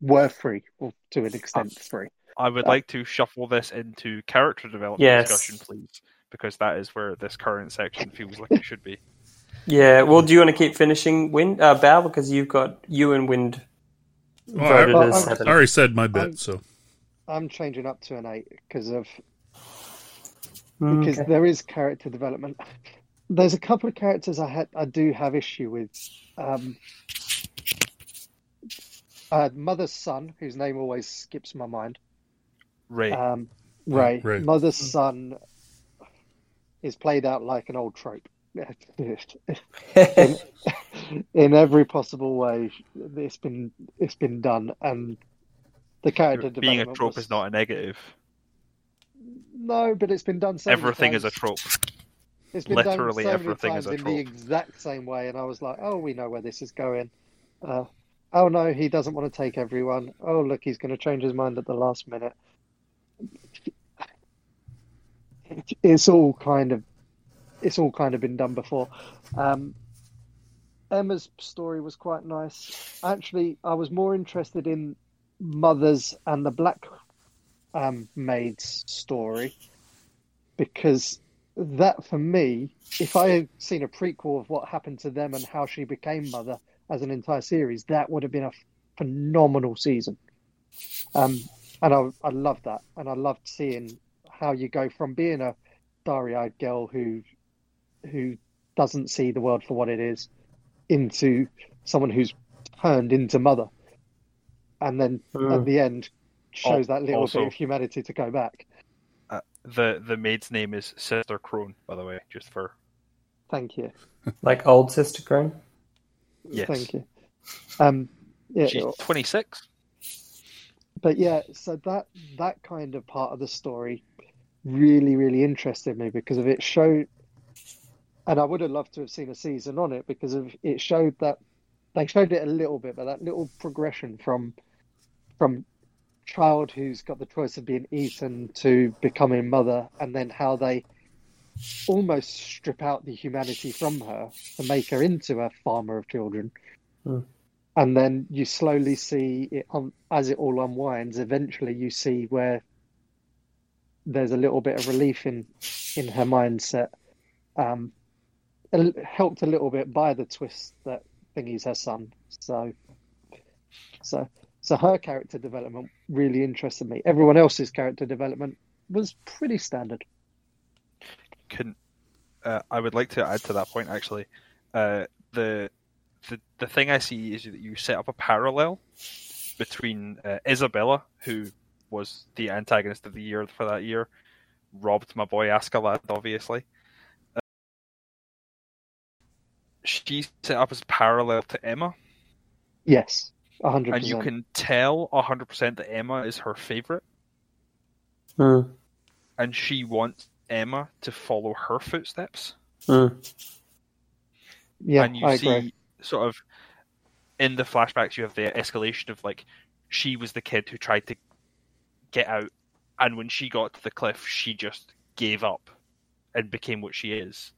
Speaker 2: were free, or to an extent free.
Speaker 4: I would
Speaker 2: Uh,
Speaker 4: like to shuffle this into character development
Speaker 3: Yes.
Speaker 4: discussion, please, because that is where this current section feels like it should be.
Speaker 3: Yeah. Well, do you want to keep finishing Wind uh, Bal because you've got you and Wind
Speaker 1: Well,
Speaker 3: voted
Speaker 2: I-
Speaker 3: as
Speaker 2: I-
Speaker 3: seven.
Speaker 1: I already said my bit,
Speaker 2: I'm-
Speaker 1: so
Speaker 2: I'm changing up to an eight because of because
Speaker 3: okay.
Speaker 2: there is character development. There's a couple of characters I had I do have issue with. Um, uh, Mother's son, whose name always skips my mind.
Speaker 4: Ray.
Speaker 2: Um, Ray.
Speaker 1: Ray.
Speaker 2: Mother's son is played out like an old trope. in, in every possible way, it's been it's been done, and the character
Speaker 4: Being a trope
Speaker 2: was-
Speaker 4: is not a negative.
Speaker 2: No, but it's been done so many
Speaker 4: Everything is a trope.
Speaker 2: It's been
Speaker 4: Literally
Speaker 2: done so many
Speaker 4: everything
Speaker 2: times
Speaker 4: is a
Speaker 2: in the exact same way, and I was like, "Oh, we know where this is going." Uh, oh no, he doesn't want to take everyone. Oh look, he's going to change his mind at the last minute. It's all kind of, it's all kind of been done before. Um, Emma's story was quite nice. Actually, I was more interested in Mother's and the Black um, Maid's story because that for me, if I had seen a prequel of what happened to them and how she became mother as an entire series, that would have been a phenomenal season. Um, and I, I loved that, and I loved seeing how you go from being a starry-eyed girl who, who doesn't see the world for what it is into someone who's turned into mother, and then
Speaker 3: Mm.
Speaker 2: at the end shows that little
Speaker 4: also-
Speaker 2: bit of humanity to go back.
Speaker 4: Uh, the the maid's name is Sister Crone, by the way, just for
Speaker 2: Thank you.
Speaker 3: Like old Sister Crone.
Speaker 4: Yes.
Speaker 2: Thank you. Um, yeah,
Speaker 4: she's twenty six.
Speaker 2: but yeah, so that that kind of part of the story really, really interested me because of it showed, and I would have loved to have seen a season on it because of it showed that they showed it a little bit, but that little progression from from child who's got the choice of being eaten to becoming mother, and then how they almost strip out the humanity from her to make her into a farmer of children. And then you slowly see it as it all unwinds eventually you see where there's a little bit of relief in in her mindset um helped a little bit by the twist that thingy's her son. So so so her character development really interested me everyone else's character development was pretty standard
Speaker 4: Can uh, I would like to add to that point actually. Uh, the the the thing I see is that you set up a parallel between uh, Isabella, who was the antagonist of the year for that year, robbed my boy Askeladd, obviously. Uh, she's set up as parallel to Emma,
Speaker 2: yes 100%
Speaker 4: and you can tell hundred percent that Emma is her favorite,
Speaker 3: Mm.
Speaker 4: and she wants Emma to follow her footsteps.
Speaker 3: Mm.
Speaker 2: yeah
Speaker 4: and you
Speaker 2: i
Speaker 4: see
Speaker 2: agree
Speaker 4: sort of in the flashbacks you have the escalation of like she was the kid who tried to get out and when she got to the cliff she just gave up and became what she is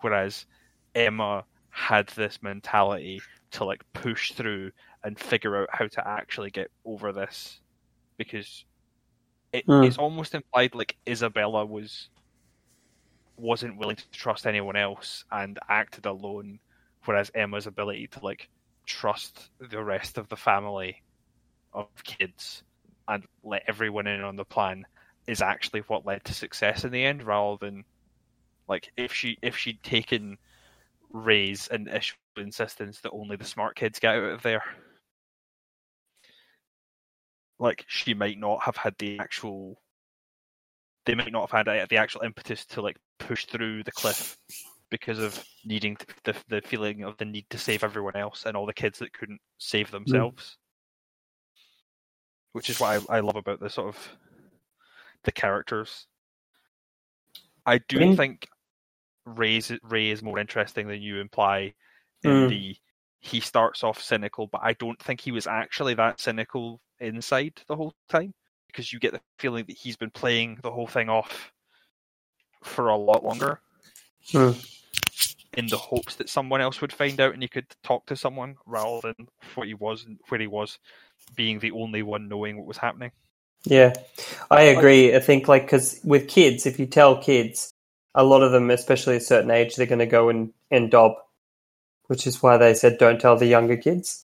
Speaker 4: whereas emma had this mentality to like push through and figure out how to actually get over this because it,
Speaker 3: Hmm.
Speaker 4: it's almost implied like isabella was wasn't willing to trust anyone else and acted alone whereas Emma's ability to like trust the rest of the family of kids and let everyone in on the plan is actually what led to success in the end rather than like if she if she'd taken Ray's initial insistence that only the smart kids get out of there like she might not have had the actual they might not have had the actual impetus to like push through the cliff because of needing to, the the feeling of the need to save everyone else and all the kids that couldn't save themselves. Which is what I, I love about the sort of the characters. I do
Speaker 3: mean-
Speaker 4: think Ray's Ray is more interesting than you imply in
Speaker 3: Mm.
Speaker 4: the he starts off cynical, but I don't think he was actually that cynical inside the whole time because you get the feeling that he's been playing the whole thing off for a lot longer
Speaker 3: Hmm.
Speaker 4: in the hopes that someone else would find out and he could talk to someone rather than what he was where he was being the only one knowing what was happening.
Speaker 3: Yeah, I agree. I think like because with kids, if you tell kids, a lot of them, especially a certain age, they're going to go and and dob, which is why they said don't tell the younger kids.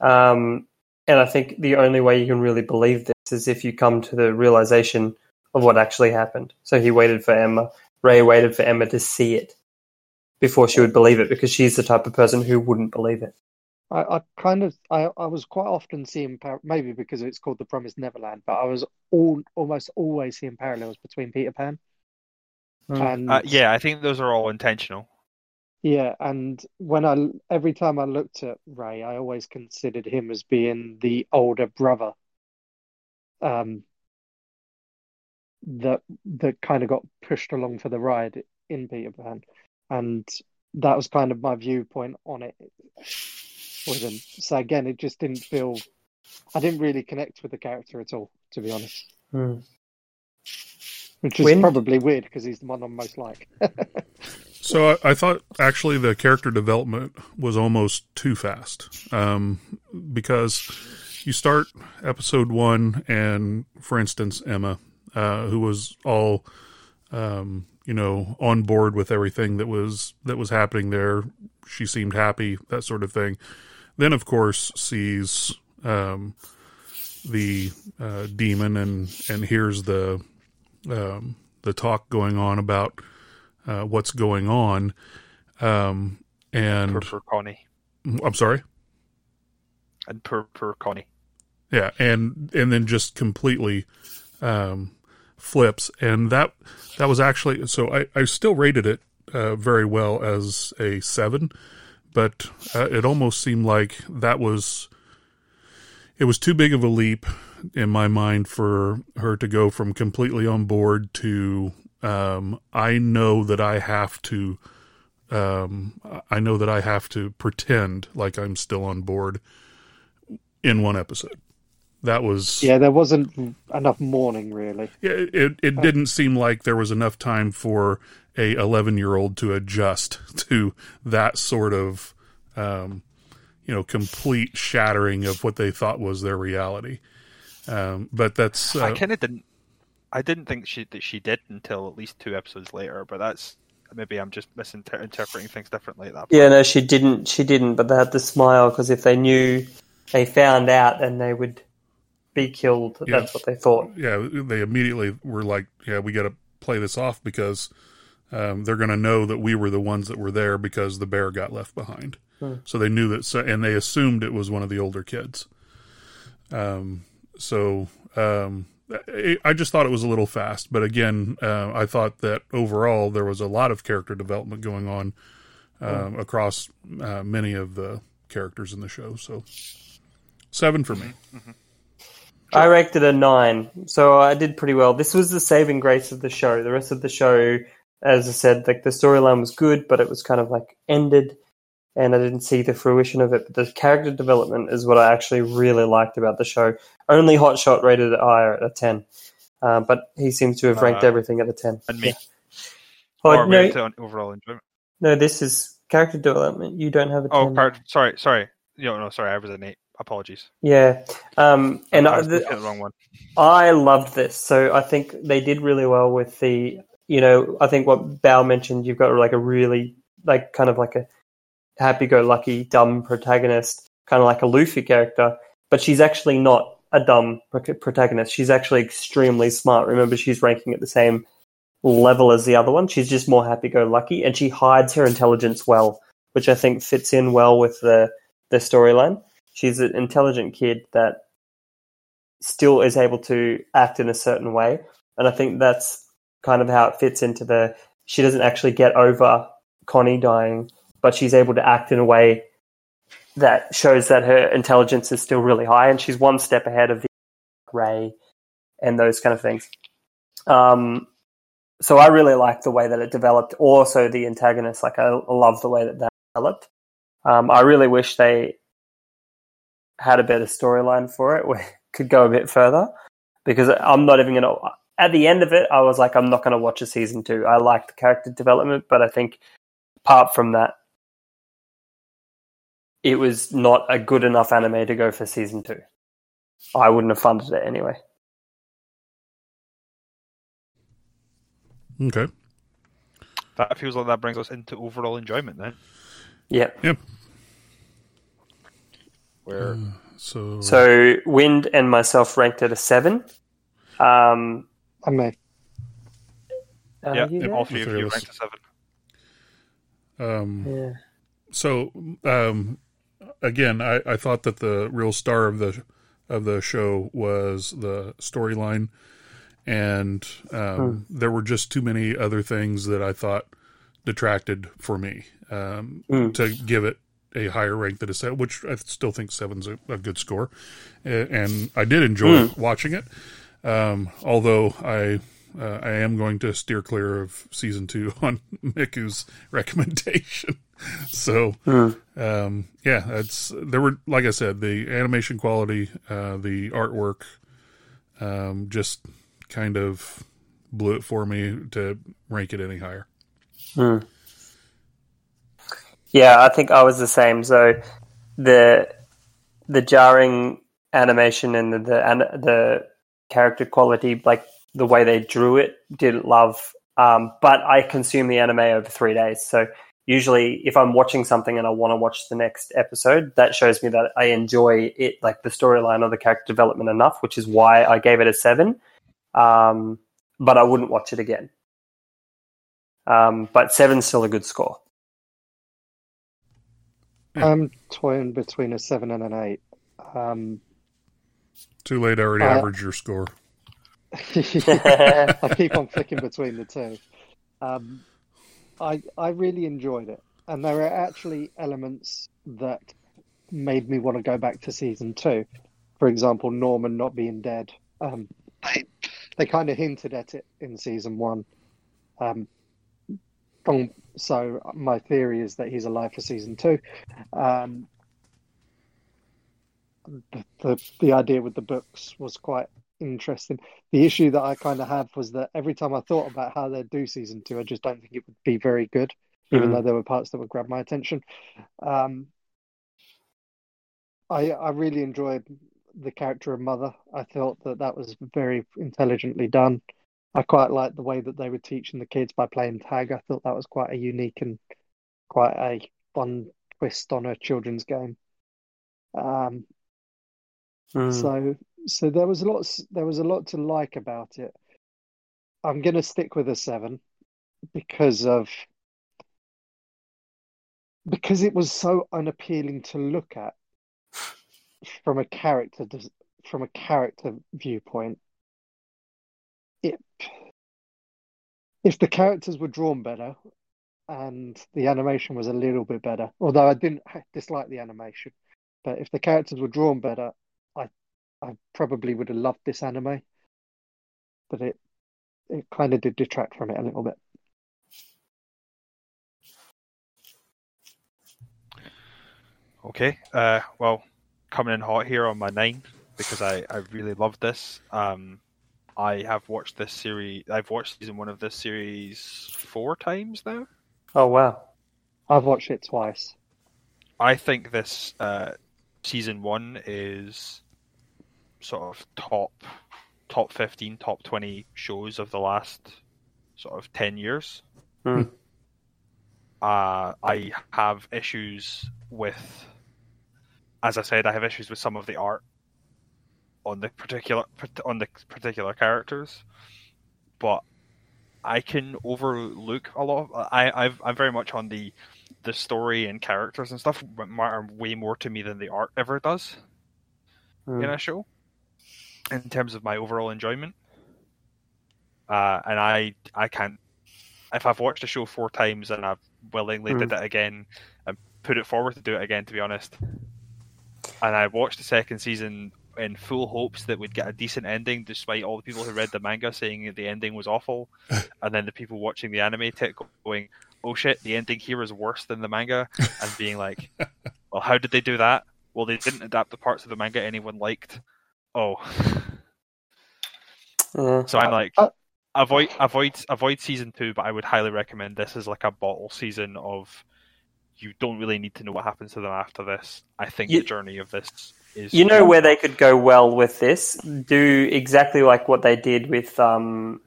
Speaker 3: Um, and I think the only way you can really believe this is if you come to the realization of what actually happened. So he waited for Emma. Ray waited for Emma to see it before she would believe it because she's the type of person who wouldn't believe it.
Speaker 2: I, I kind of I, I was quite often seeing par- maybe because it's called the Promised Neverland, but I was all almost always seeing parallels between Peter Pan and
Speaker 4: Uh, yeah, I think those are all intentional.
Speaker 2: Yeah, and when I every time I looked at Ray, I always considered him as being the older brother, um, that that kind of got pushed along for the ride in Peter Pan, and that was kind of my viewpoint on it with him. So again, it just didn't feel. I didn't really connect with the character at all, to be honest.
Speaker 3: Hmm.
Speaker 2: Which is
Speaker 3: When-
Speaker 2: probably weird because he's the one I'm most like.
Speaker 1: So I, I thought actually the character development was almost too fast, um, because you start episode one, and for instance, Emma, uh, who was all, um, you know, on board with everything that was that was happening there. She seemed happy, that sort of thing. Then, of course, sees um, the uh, demon and and hears the um, the talk going on about uh, what's going on. Um, and
Speaker 4: per, poor Conny.
Speaker 1: I'm sorry.
Speaker 4: And per poor Conny.
Speaker 1: Yeah, and and then just completely um, flips, and that that was actually so I, I still rated it uh, very well as a seven, but uh, it almost seemed like that was it was too big of a leap in my mind for her to go from completely on board to um, I know that I have to um, I know that I have to pretend like I'm still on board in one episode. That was
Speaker 2: Yeah, there wasn't enough mourning really.
Speaker 1: yeah, it it didn't seem like there was enough time for a 11 year old to adjust to that sort of um, you know complete shattering of what they thought was their reality. Um, but that's
Speaker 4: I
Speaker 1: uh,
Speaker 4: kind of didn't. I didn't think she that she did until at least two episodes later. But that's maybe I'm just misinterpreting things differently at that. Point.
Speaker 3: Yeah, no, she didn't. She didn't. But they had to smile because if they knew, they found out, then they would be killed.
Speaker 1: Yeah.
Speaker 3: That's what they thought.
Speaker 1: yeah, they immediately were like, yeah, we got to play this off because um, they're going to know that we were the ones that were there because the bear got left behind.
Speaker 3: Hmm.
Speaker 1: So they knew that, so, and they assumed it was one of the older kids. Um, so um, I, I just thought it was a little fast, but again, uh, I thought that overall there was a lot of character development going on um, across uh, many of the characters in the show. So seven for me.
Speaker 3: I ranked it a nine, so I did pretty well. This was the saving grace of the show. The rest of the show, as I said, like the storyline was good, but it was kind of like ended, and I didn't see the fruition of it. But the character development is what I actually really liked about the show. Only Hotshot rated it higher at a ten, uh, but he seems to have ranked
Speaker 4: Uh,
Speaker 3: everything at a ten.
Speaker 4: And me.
Speaker 3: Yeah.
Speaker 4: Or
Speaker 3: no,
Speaker 4: to overall enjoyment.
Speaker 3: no, this is character development. You don't have a ten.
Speaker 4: Oh, part, sorry, sorry. No, no, sorry. I was an eight. Apologies.
Speaker 3: Yeah, um, and
Speaker 4: I
Speaker 3: I, the,
Speaker 4: the wrong one.
Speaker 3: I loved this. So I think they did really well with the, you know, I think what Bal mentioned, you've got like a really, like, kind of like a happy go lucky, dumb protagonist, kind of like a Luffy character, but she's actually not a dumb pro- protagonist. She's actually extremely smart. Remember, she's ranking at the same level as the other one. She's just more happy go lucky and she hides her intelligence well, which I think fits in well with the, the storyline. She's an intelligent kid that still is able to act in a certain way. And I think that's kind of how it fits into the she doesn't actually get over Conny dying, but she's able to act in a way that shows that her intelligence is still really high and she's one step ahead of the Ray and those kind of things. Um, so I really like the way that it developed. Also, the antagonist, like I love the way that that developed. Um, I really wish they had a better storyline for it, where could go a bit further. Because I'm not even gonna. At the end of it, I was like, I'm not gonna watch a season two. I like the character development, but I think apart from that, it was not a good enough anime to go for season two. I wouldn't have funded it anyway.
Speaker 1: Okay.
Speaker 4: That feels like that brings us into overall enjoyment then,
Speaker 3: Yep.
Speaker 1: Yep.
Speaker 4: where
Speaker 1: So,
Speaker 3: So Wind and myself ranked at a seven. Um,
Speaker 2: I may.
Speaker 3: uh,
Speaker 4: yeah,
Speaker 3: you
Speaker 4: all three of you ranked a seven.
Speaker 1: um,
Speaker 3: Yeah.
Speaker 1: so um, again, I, I thought that the real star of the of the show was the storyline, and um, there were just too many other things that I thought detracted for me um,
Speaker 3: Mm.
Speaker 1: to give it a higher rank than a set, which I still think seven's a, a good score, and I did enjoy watching it. Um, although I uh, I am going to steer clear of season two on Miku's recommendation. so um, yeah, that's there were like I said, the animation quality, uh, the artwork, um, just kind of blew it for me to rank it any higher.
Speaker 3: Yeah, I think I was the same. So the the jarring animation and the the, an- the character quality, like the way they drew it, didn't love. Um, but I consume the anime over three days. So usually, if I'm watching something and I want to watch the next episode, that shows me that I enjoy it, like the storyline or the character development enough, which is why I gave it a seven. Um, but I wouldn't watch it again. Um, but seven's still a good score.
Speaker 2: I'm toying between a seven and an eight. Um,
Speaker 1: Too late. I already
Speaker 2: Uh,
Speaker 1: averaged your score.
Speaker 2: I keep on flicking between the two. Um, I I really enjoyed it, and there are actually elements that made me want to go back to season two. For example, Norman not being dead. Um, they they kind of hinted at it in season one. Um, um, so my theory is that he's alive for season two. Um, the, the the idea with the books was quite interesting. The issue that I kind of have was that every time I thought about how they'd do season two, I just don't think it would be very good, even
Speaker 3: Mm.
Speaker 2: though there were parts that would grab my attention. Um, I I really enjoyed the character of Mother. I thought that that was very intelligently done. I quite liked the way that they were teaching the kids by playing tag. I thought that was quite a unique and quite a fun twist on a children's game. Um,
Speaker 3: Mm.
Speaker 2: so so there was a lot there was a lot to like about it. I'm gonna stick with a seven because of because it was so unappealing to look at from a character from a character viewpoint. It if the characters were drawn better and the animation was a little bit better, although I didn't dislike the animation, but if the characters were drawn better, I I probably would have loved this anime. But it it kind of did detract from it a little bit.
Speaker 4: Okay. Uh, well, coming in hot here on my nine because I, I really love this. Um, I have watched this series. I've watched season one of this series four times now.
Speaker 3: Oh wow.
Speaker 2: I've watched it twice.
Speaker 4: I think this uh, season one is sort of top top fifteen, top twenty shows of the last sort of ten years.
Speaker 3: Hmm.
Speaker 4: Uh, I have issues with, as I said, I have issues with some of the art on the particular on the particular characters, but I can overlook a lot. Of, I I've, I'm very much on the the story and characters and stuff matter way more to me than the art ever does
Speaker 3: Mm.
Speaker 4: in a show in terms of my overall enjoyment. Uh, and I I can't if I've watched a show four times and I've willingly
Speaker 3: Mm.
Speaker 4: did it again and put it forward to do it again to be honest. And I watched the second season in full hopes that we'd get a decent ending despite all the people who read the manga saying the ending was awful and then the people watching the anime tech going, Oh shit, the ending here is worse than the manga and being like Well how did they do that? Well they didn't adapt the parts of the manga anyone liked. Oh
Speaker 3: Yeah.
Speaker 4: so I'm like,
Speaker 2: Uh,
Speaker 4: avoid avoid avoid season two, but I would highly recommend this as like a bottle season of. You don't really need to know what happens to them after this. I think
Speaker 3: You-
Speaker 4: the journey of this is.
Speaker 3: You know where they could go well with this? Do exactly like what they did with um,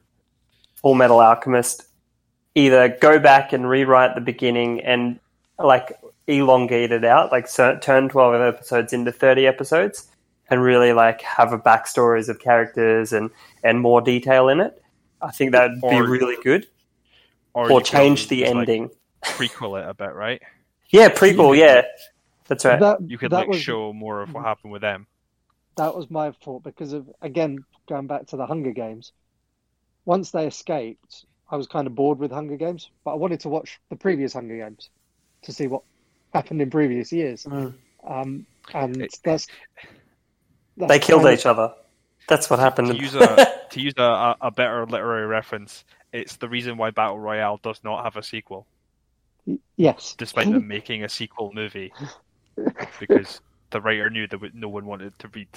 Speaker 3: Full Metal Alchemist. Either go back and rewrite the beginning and like elongate it out, like turn twelve episodes into thirty episodes, and really like have a backstories of characters and and more detail in it. I think that'd be really good.
Speaker 4: or,
Speaker 3: Or, change the
Speaker 4: just, like,
Speaker 3: ending.
Speaker 4: prequel it a bit, right?
Speaker 3: Yeah, prequel. Yeah, that's right.
Speaker 2: That
Speaker 4: You could
Speaker 2: that
Speaker 4: like
Speaker 2: was
Speaker 4: show more of what happened with them.
Speaker 2: that was my thought because of again going back to the Hunger Games. Once they escaped, I was kind of bored with Hunger Games, but I wanted to watch the previous Hunger Games to see what happened in previous years.
Speaker 3: Mm.
Speaker 2: Um, and
Speaker 4: It-
Speaker 2: that's, that's
Speaker 3: They killed
Speaker 2: kind of-
Speaker 3: each other. That's what happened.
Speaker 4: To use a to use a, a, a better literary reference, it's the reason why Battle Royale does not have a sequel,
Speaker 2: Yes,
Speaker 4: despite them making a sequel movie, because the writer knew that no one wanted to read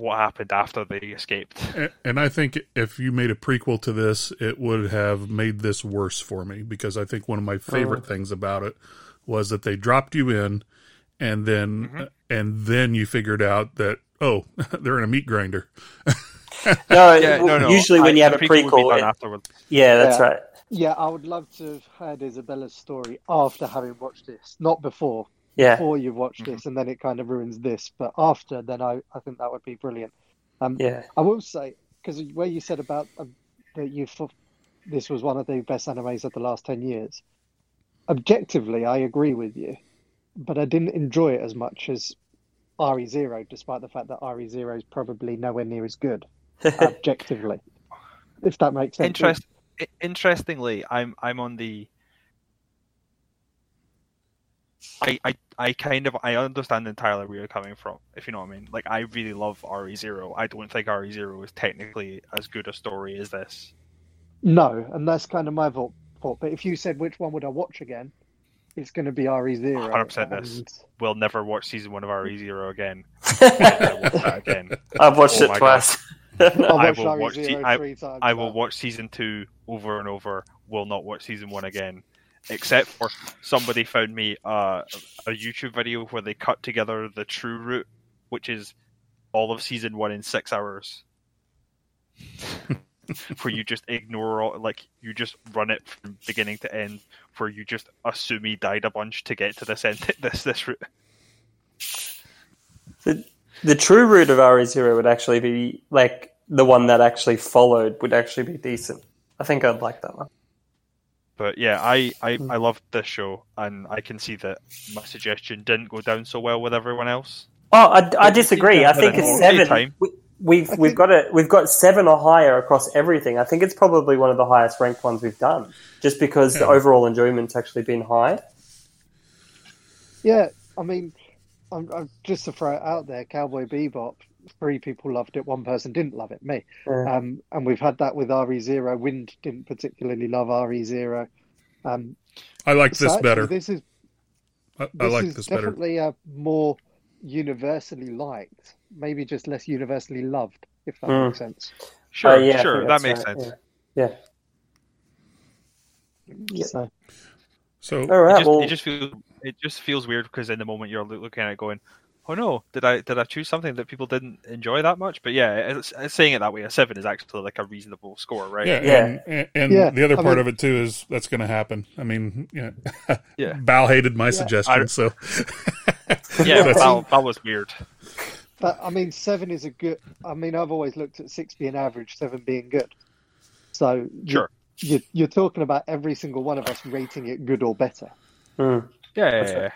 Speaker 4: what happened after they escaped.
Speaker 1: And, and I think if you made a prequel to this, it would have made this worse for me because I think one of my favorite oh. things about it was that they dropped you in, and then
Speaker 4: Mhm.
Speaker 1: and then you figured out that oh they're in a meat grinder.
Speaker 3: No,
Speaker 4: Yeah, no, no.
Speaker 3: usually when
Speaker 4: I-
Speaker 3: you have a
Speaker 4: prequel would be
Speaker 3: prequel,
Speaker 4: done
Speaker 3: it-
Speaker 4: afterwards.
Speaker 3: yeah, that's
Speaker 2: Yeah.
Speaker 3: right.
Speaker 2: yeah, I would love to have heard Isabella's story after having watched this, not before.
Speaker 3: Yeah,
Speaker 2: Before you've watched this, and then it kind of ruins this, but after, then I, I think that would be brilliant. Um,
Speaker 3: yeah,
Speaker 2: I will say because where you said about um, that you thought this was one of the best animes of the last ten years. Objectively, I agree with you, but I didn't enjoy it as much as RE Zero, despite the fact that RE Zero is probably nowhere near as good objectively. if that makes sense.
Speaker 4: Interest, interestingly, I'm I'm on the. I, I I kind of I understand entirely where you're coming from, if you know what I mean. Like I really love RE Zero. I don't think RE Zero is technically as good a story as this.
Speaker 2: No, and that's kind of my thought. thought. But if you said which one would I watch again, it's going to be RE Zero.
Speaker 4: 100% this. We'll never watch season one of RE Zero again. I'll watch that again.
Speaker 3: I've watched
Speaker 4: Oh
Speaker 3: it twice.
Speaker 2: I'll
Speaker 4: I
Speaker 2: watch
Speaker 4: will watch
Speaker 2: Zero
Speaker 4: I- I will watch season two over and over. Will not watch season one again, except for somebody found me uh, a YouTube video where they cut together the true route, which is all of season one in six hours. where you just ignore all, like you just run it from beginning to end, where you just assume he died a bunch to get to this end, this this route.
Speaker 3: The, the true route of RE Zero would actually be like the one that actually followed would actually be decent. I think I'd like that one.
Speaker 4: But yeah, I, I, hmm. I loved this show, and I can see that my suggestion didn't go down so well with everyone else.
Speaker 3: Oh, I, I disagree. I think it's seven.
Speaker 4: time-
Speaker 3: we've
Speaker 2: I
Speaker 3: we've
Speaker 2: think-
Speaker 3: got it. We've got seven or higher across everything. I think it's probably one of the highest ranked ones we've done, just because the overall enjoyment's actually been high.
Speaker 2: Yeah, I mean, I'm, I'm just to throw it out there. Cowboy Bebop. Three people loved it. One person didn't love it. Me.
Speaker 3: Yeah.
Speaker 2: Um, and we've had that with RE Zero. Wind didn't particularly love RE Zero. Um,
Speaker 1: I like
Speaker 2: so
Speaker 1: this
Speaker 2: actually,
Speaker 1: better.
Speaker 2: This is
Speaker 1: I, I
Speaker 2: this
Speaker 1: like
Speaker 2: is
Speaker 1: this better.
Speaker 2: definitely a more universally liked, maybe just less universally loved, if that
Speaker 3: Mm.
Speaker 2: makes sense.
Speaker 4: Sure,
Speaker 3: Uh, yeah,
Speaker 4: sure, that makes
Speaker 3: right,
Speaker 4: sense.
Speaker 3: Yeah. Yeah.
Speaker 2: So
Speaker 1: So
Speaker 3: All
Speaker 4: It just,
Speaker 3: well,
Speaker 4: it just feels it just feels weird because in the moment you're looking at it going, "Oh no, did I did I choose something that people didn't enjoy that much?" But yeah, it's, it's saying it that way, a seven is actually like a reasonable score, right?
Speaker 1: yeah,
Speaker 3: Yeah.
Speaker 1: and, and, and
Speaker 2: Yeah,
Speaker 1: the other
Speaker 2: I
Speaker 1: part
Speaker 2: mean-
Speaker 1: of it too is that's going to happen. I mean, yeah,
Speaker 4: Yeah.
Speaker 1: Bal hated my
Speaker 2: Yeah.
Speaker 1: suggestion,
Speaker 4: I-
Speaker 1: so
Speaker 4: yeah,
Speaker 1: That's-
Speaker 4: that, that was weird.
Speaker 2: But I mean, seven is a good. I mean, I've always looked at six being average, seven being good. So you-
Speaker 4: Sure.
Speaker 2: you're, you're talking about every single one of us rating it good or better.
Speaker 3: mm.
Speaker 4: Yeah, yeah,
Speaker 3: That's
Speaker 4: yeah.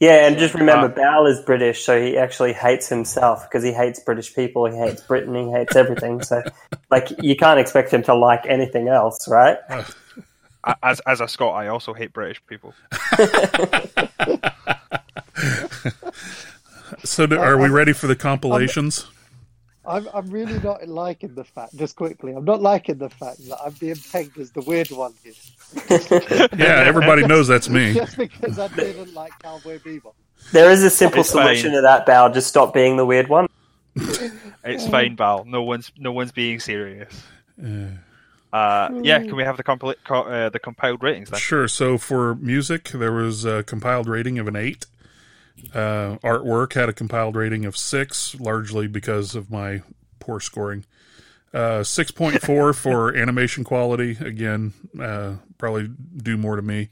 Speaker 3: Yeah, and just remember,
Speaker 4: Uh,
Speaker 3: Bal is British, so he actually hates himself because he hates British people, he hates Britain, he hates everything. So, like, you can't expect him to like anything else, right?
Speaker 4: As as a Scot, I also hate British people.
Speaker 1: so do, are we ready for the compilations?
Speaker 2: I'm, I'm really not liking the fact, just quickly, I'm not liking the fact that I'm being pegged as the weird one here.
Speaker 1: yeah, everybody knows that's me.
Speaker 2: Just because I didn't like Cowboy Bebop.
Speaker 3: There is a simple
Speaker 4: It's
Speaker 3: solution
Speaker 4: fine.
Speaker 3: to that, Bal. Just stop being the weird one.
Speaker 4: It's fine, Bal. No one's no one's being serious.
Speaker 1: Uh,
Speaker 4: Uh, yeah, can we have the compil- co- uh, the compiled ratings then?
Speaker 1: Sure. So for music, there was a compiled rating of an eight. Uh, artwork had a compiled rating of six, largely because of my poor scoring. Uh, six point four for animation quality. Again, uh, probably do more to me.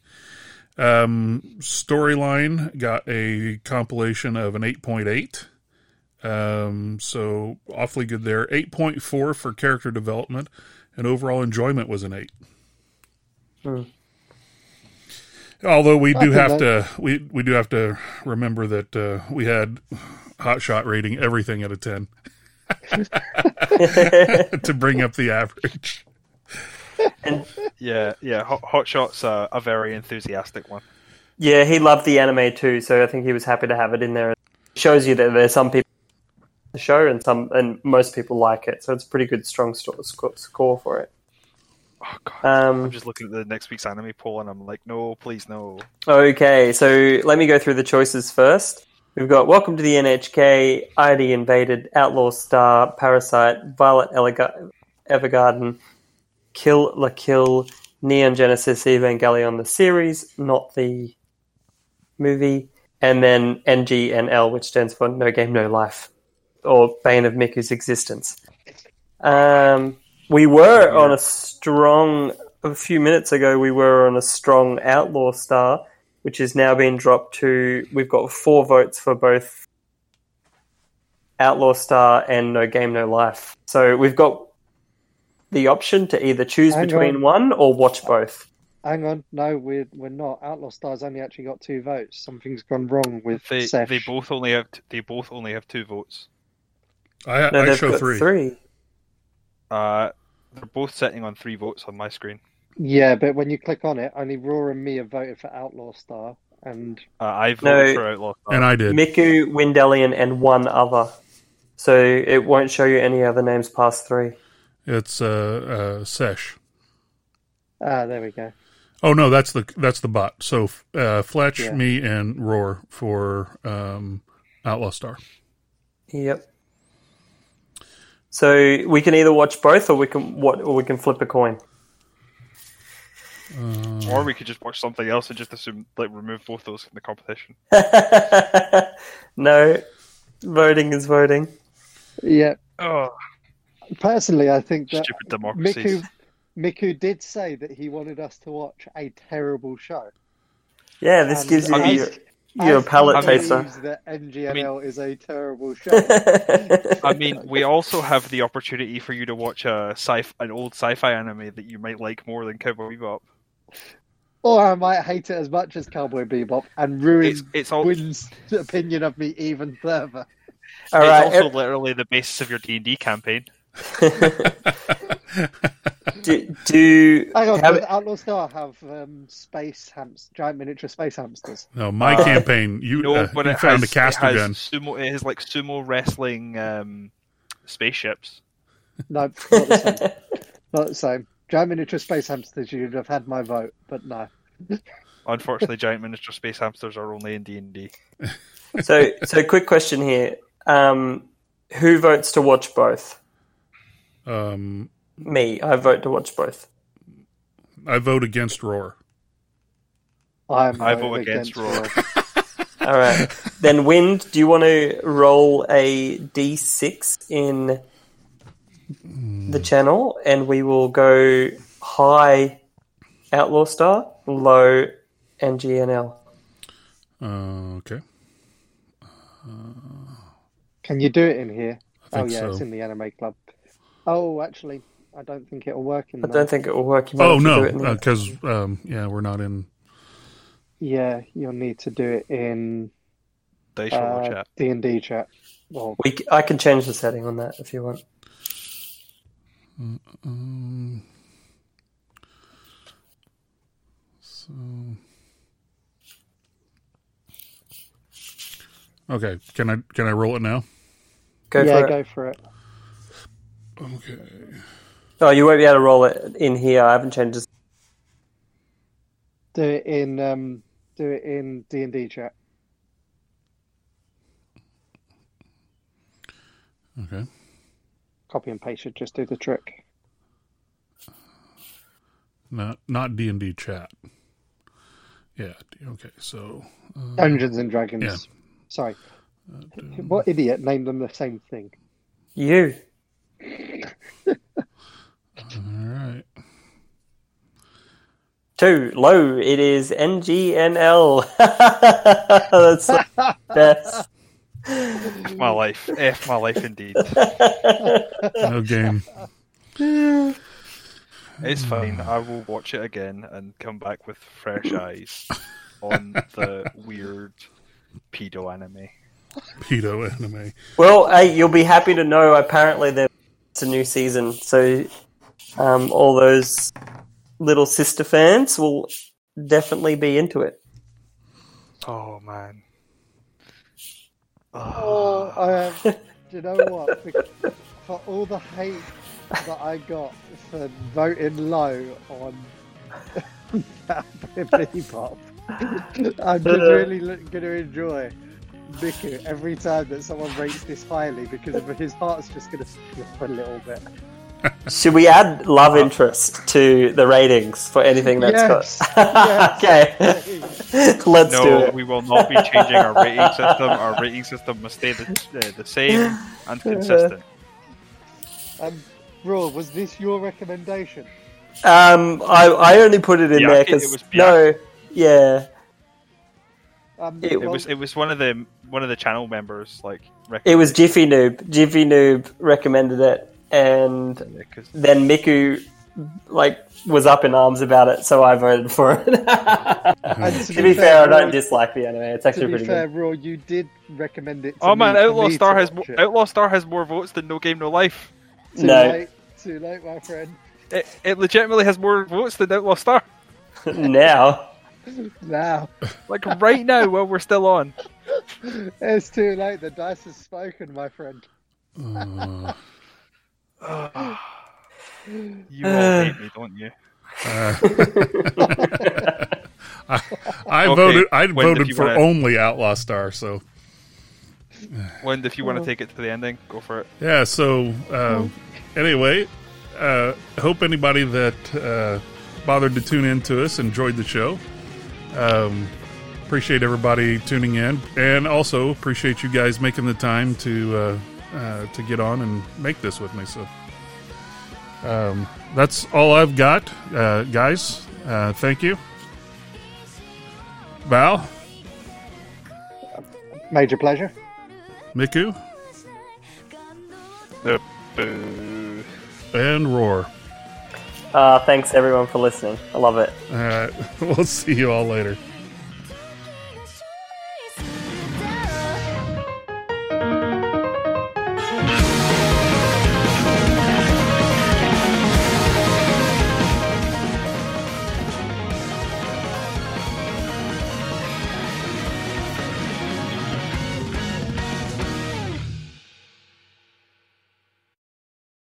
Speaker 1: Um, storyline got a compilation of an eight point eight. Um, so awfully good there. Eight point four for character development, and overall enjoyment was an eight. Although we do have
Speaker 2: that-
Speaker 1: to, we we do have to remember that uh, we had Hot Shot rating everything at a ten to bring up the average.
Speaker 4: Yeah, yeah. Hot, Hot Shot's uh, a very enthusiastic one.
Speaker 3: Yeah, he loved the anime too, so I think he was happy to have it in there. It shows you that there's some people the show and some and most people like it, so it's a pretty good strong sto- score for it.
Speaker 4: Oh god,
Speaker 3: Um,
Speaker 4: I'm just looking at the next week's anime poll and I'm like, no, please, no.
Speaker 3: Okay, so let me go through the choices first. We've got Welcome to the NHK, ID Invaded, Outlaw Star, Parasite, Violet Elega- Evergarden, Kill La Kill, Neon Genesis Evangelion, the series, not the movie, and then NGNL, which stands for No Game, No Life, or Bane of Miku's Existence. Um, we were on a strong, a few minutes ago, we were on a strong Outlaw Star which has now been dropped to. We've got four votes for both Outlaw Star and No Game No Life. So we've got the option to either choose
Speaker 2: Hang
Speaker 3: between
Speaker 2: on.
Speaker 3: one or watch both.
Speaker 2: hang on, no, we're we're not. Outlaw Stars only actually got two votes. Something's gone wrong with
Speaker 4: They
Speaker 2: Sesh.
Speaker 4: they both only have t- they both only have two votes.
Speaker 1: I,
Speaker 3: No,
Speaker 1: I
Speaker 3: they've
Speaker 1: show
Speaker 3: got
Speaker 1: three.
Speaker 3: three.
Speaker 4: Uh, they're both sitting on three votes on my screen.
Speaker 2: Yeah, but when you click on it, only Roar and me have voted for Outlaw Star, and
Speaker 4: Uh, I voted
Speaker 3: No.
Speaker 4: for Outlaw. Star.
Speaker 1: And I did.
Speaker 3: Miku, Windelian, and one other. So it won't show you any other names past three.
Speaker 1: It's uh, uh, Sesh.
Speaker 2: ah, there we go.
Speaker 1: Oh no, that's the that's the bot. So uh, Fletch,
Speaker 2: Yeah.
Speaker 1: me, and Roar for um, Outlaw Star.
Speaker 3: Yep. So we can either watch both, or we can what, or we can flip a coin.
Speaker 4: Or we could just watch something else and just assume like remove both those from the competition.
Speaker 3: no, voting is voting.
Speaker 2: Yeah,
Speaker 4: Oh,
Speaker 2: personally, I think that
Speaker 4: stupid democracies.
Speaker 2: Miku Miku did say that he wanted us to watch a terrible show.
Speaker 3: Yeah, this
Speaker 2: And
Speaker 3: gives you
Speaker 4: I mean-
Speaker 3: your,
Speaker 2: as-
Speaker 3: your
Speaker 2: as he
Speaker 3: palate
Speaker 2: believes
Speaker 3: taster.
Speaker 2: That NGNL is a terrible show.
Speaker 4: I mean, we also have the opportunity for you to watch a sci an old sci-fi anime that you might like more than Cowboy Bebop.
Speaker 2: or I might hate it as much as Cowboy Bebop and ruin
Speaker 4: It's it's all
Speaker 2: Wind's opinion of me even further.
Speaker 3: All
Speaker 4: it's
Speaker 3: right.
Speaker 4: also literally the basis of your D and D campaign.
Speaker 3: do, do
Speaker 2: Hang on,
Speaker 3: have-
Speaker 2: does Outlaw Star have um, space hams, giant miniature space hamsters?
Speaker 1: No, my
Speaker 3: Uh,
Speaker 1: campaign. You,
Speaker 4: No,
Speaker 1: uh,
Speaker 4: but
Speaker 1: you
Speaker 4: it
Speaker 1: found
Speaker 4: has,
Speaker 1: a caster
Speaker 4: it has
Speaker 1: gun.
Speaker 4: sumo. It has like sumo wrestling um, spaceships.
Speaker 2: No, not the same. not the same. Giant miniature space hamsters, you'd have had my vote, but no.
Speaker 4: Unfortunately, giant miniature space hamsters are only in D and D.
Speaker 3: so so quick question here. Um, who votes to watch both?
Speaker 1: Um,
Speaker 3: Me. I vote to watch both.
Speaker 1: I vote against Roar.
Speaker 2: I'm
Speaker 4: I vote against roar.
Speaker 3: All right. then, Wind, do you want to roll a d6 in the channel, and we will go high Outlaw Star, low NGNL.
Speaker 1: Uh, okay.
Speaker 2: Can you do it in here?
Speaker 1: I
Speaker 2: Oh yeah,
Speaker 1: so.
Speaker 2: it's in the anime club. Oh, actually, I don't think it'll work in
Speaker 3: I
Speaker 2: there.
Speaker 3: don't think it will work. You might
Speaker 1: Oh
Speaker 3: have to do
Speaker 1: no,
Speaker 3: it in the-
Speaker 1: because um, yeah, we're not in.
Speaker 2: Yeah, you'll need to do it in
Speaker 4: Dice roll
Speaker 2: uh,
Speaker 4: chat.
Speaker 2: D and D chat. Well,
Speaker 3: we, c- I can change the setting on that if you want.
Speaker 1: Um, so. Okay, can I can I roll it now?
Speaker 3: Go
Speaker 2: yeah,
Speaker 3: for it.
Speaker 2: go for it.
Speaker 1: Okay.
Speaker 3: Oh, you won't be able to roll it in here. I haven't changed this.
Speaker 2: Do it in um, do it in D and D chat.
Speaker 1: Okay.
Speaker 2: Copy and paste should just do the trick.
Speaker 1: Not not D and D chat. Yeah. Okay. So. Uh,
Speaker 2: Dungeons and Dragons.
Speaker 1: Yeah.
Speaker 2: Sorry, what idiot named them the same thing?
Speaker 3: You.
Speaker 1: all right.
Speaker 3: Two. Low. It is NGNL. That's the best.
Speaker 4: F my life. F my life indeed.
Speaker 1: No game.
Speaker 4: It's fine. I will watch it again and come back with fresh eyes on the weird pedo anime.
Speaker 1: Pedo anime.
Speaker 3: Well, hey, you'll be happy to know. Apparently, there's a new season, so um, all those little sister fans will definitely be into it.
Speaker 4: Oh man.
Speaker 2: Oh, I have. do you know what? For, for all the hate that I got for voting low on Bebop, I'm just really going to enjoy Miku every time that someone rates this highly because his heart's just going to slip a little bit.
Speaker 3: Should we add love interest to the ratings for anything that's
Speaker 2: Yes,
Speaker 3: got?
Speaker 2: yes,
Speaker 3: okay, let's do
Speaker 4: No,
Speaker 3: it.
Speaker 4: we will not be changing our rating system. Our rating system must stay the, uh, the same and consistent.
Speaker 2: Um, Roar, was this your recommendation?
Speaker 3: Um, I I only put it in
Speaker 4: Byaku-
Speaker 3: there because no, yeah,
Speaker 2: Um,
Speaker 3: It
Speaker 4: It was it was one of the one of the channel members like
Speaker 3: it was Jiffy Noob. Jiffy Noob recommended it, and
Speaker 4: because
Speaker 3: then Miku like was up in arms about it, so I voted for it.
Speaker 2: And
Speaker 3: to be fair, I don't dislike the anime. It's
Speaker 2: To
Speaker 3: actually
Speaker 2: be
Speaker 3: pretty
Speaker 2: fair,
Speaker 3: good.
Speaker 2: Roar, you did recommend it. To
Speaker 4: Oh man,
Speaker 2: me for
Speaker 4: Outlaw
Speaker 2: me
Speaker 4: Star has mo-
Speaker 2: it.
Speaker 4: Outlaw Star has more votes than No Game No Life.
Speaker 2: Too
Speaker 3: No.
Speaker 2: late. Too late, my friend.
Speaker 4: It, it legitimately has more votes than Outlaw Star.
Speaker 3: now,
Speaker 2: Now
Speaker 4: Like right now, while we're still on.
Speaker 2: it's too late. The dice has spoken, my friend. Mm.
Speaker 1: Uh,
Speaker 4: You all hate me, don't you?
Speaker 1: uh, I, I
Speaker 4: Okay,
Speaker 1: voted. I voted for
Speaker 4: wanna-
Speaker 1: only Outlaw Star. So
Speaker 4: Wind, if you want to take it to the ending, go for it.
Speaker 1: yeah. So uh, anyway, uh, hope anybody that uh, bothered to tune in to us enjoyed the show. Um, appreciate everybody tuning in, and also appreciate you guys making the time to uh, uh, to get on and make this with me. So um, that's all I've got, uh, guys. Uh, thank you, Bal,
Speaker 2: Major pleasure.
Speaker 1: Miku,
Speaker 4: Boo.
Speaker 1: and Roar.
Speaker 3: uh, thanks everyone for listening. I love it.
Speaker 1: All right, we'll see you all later.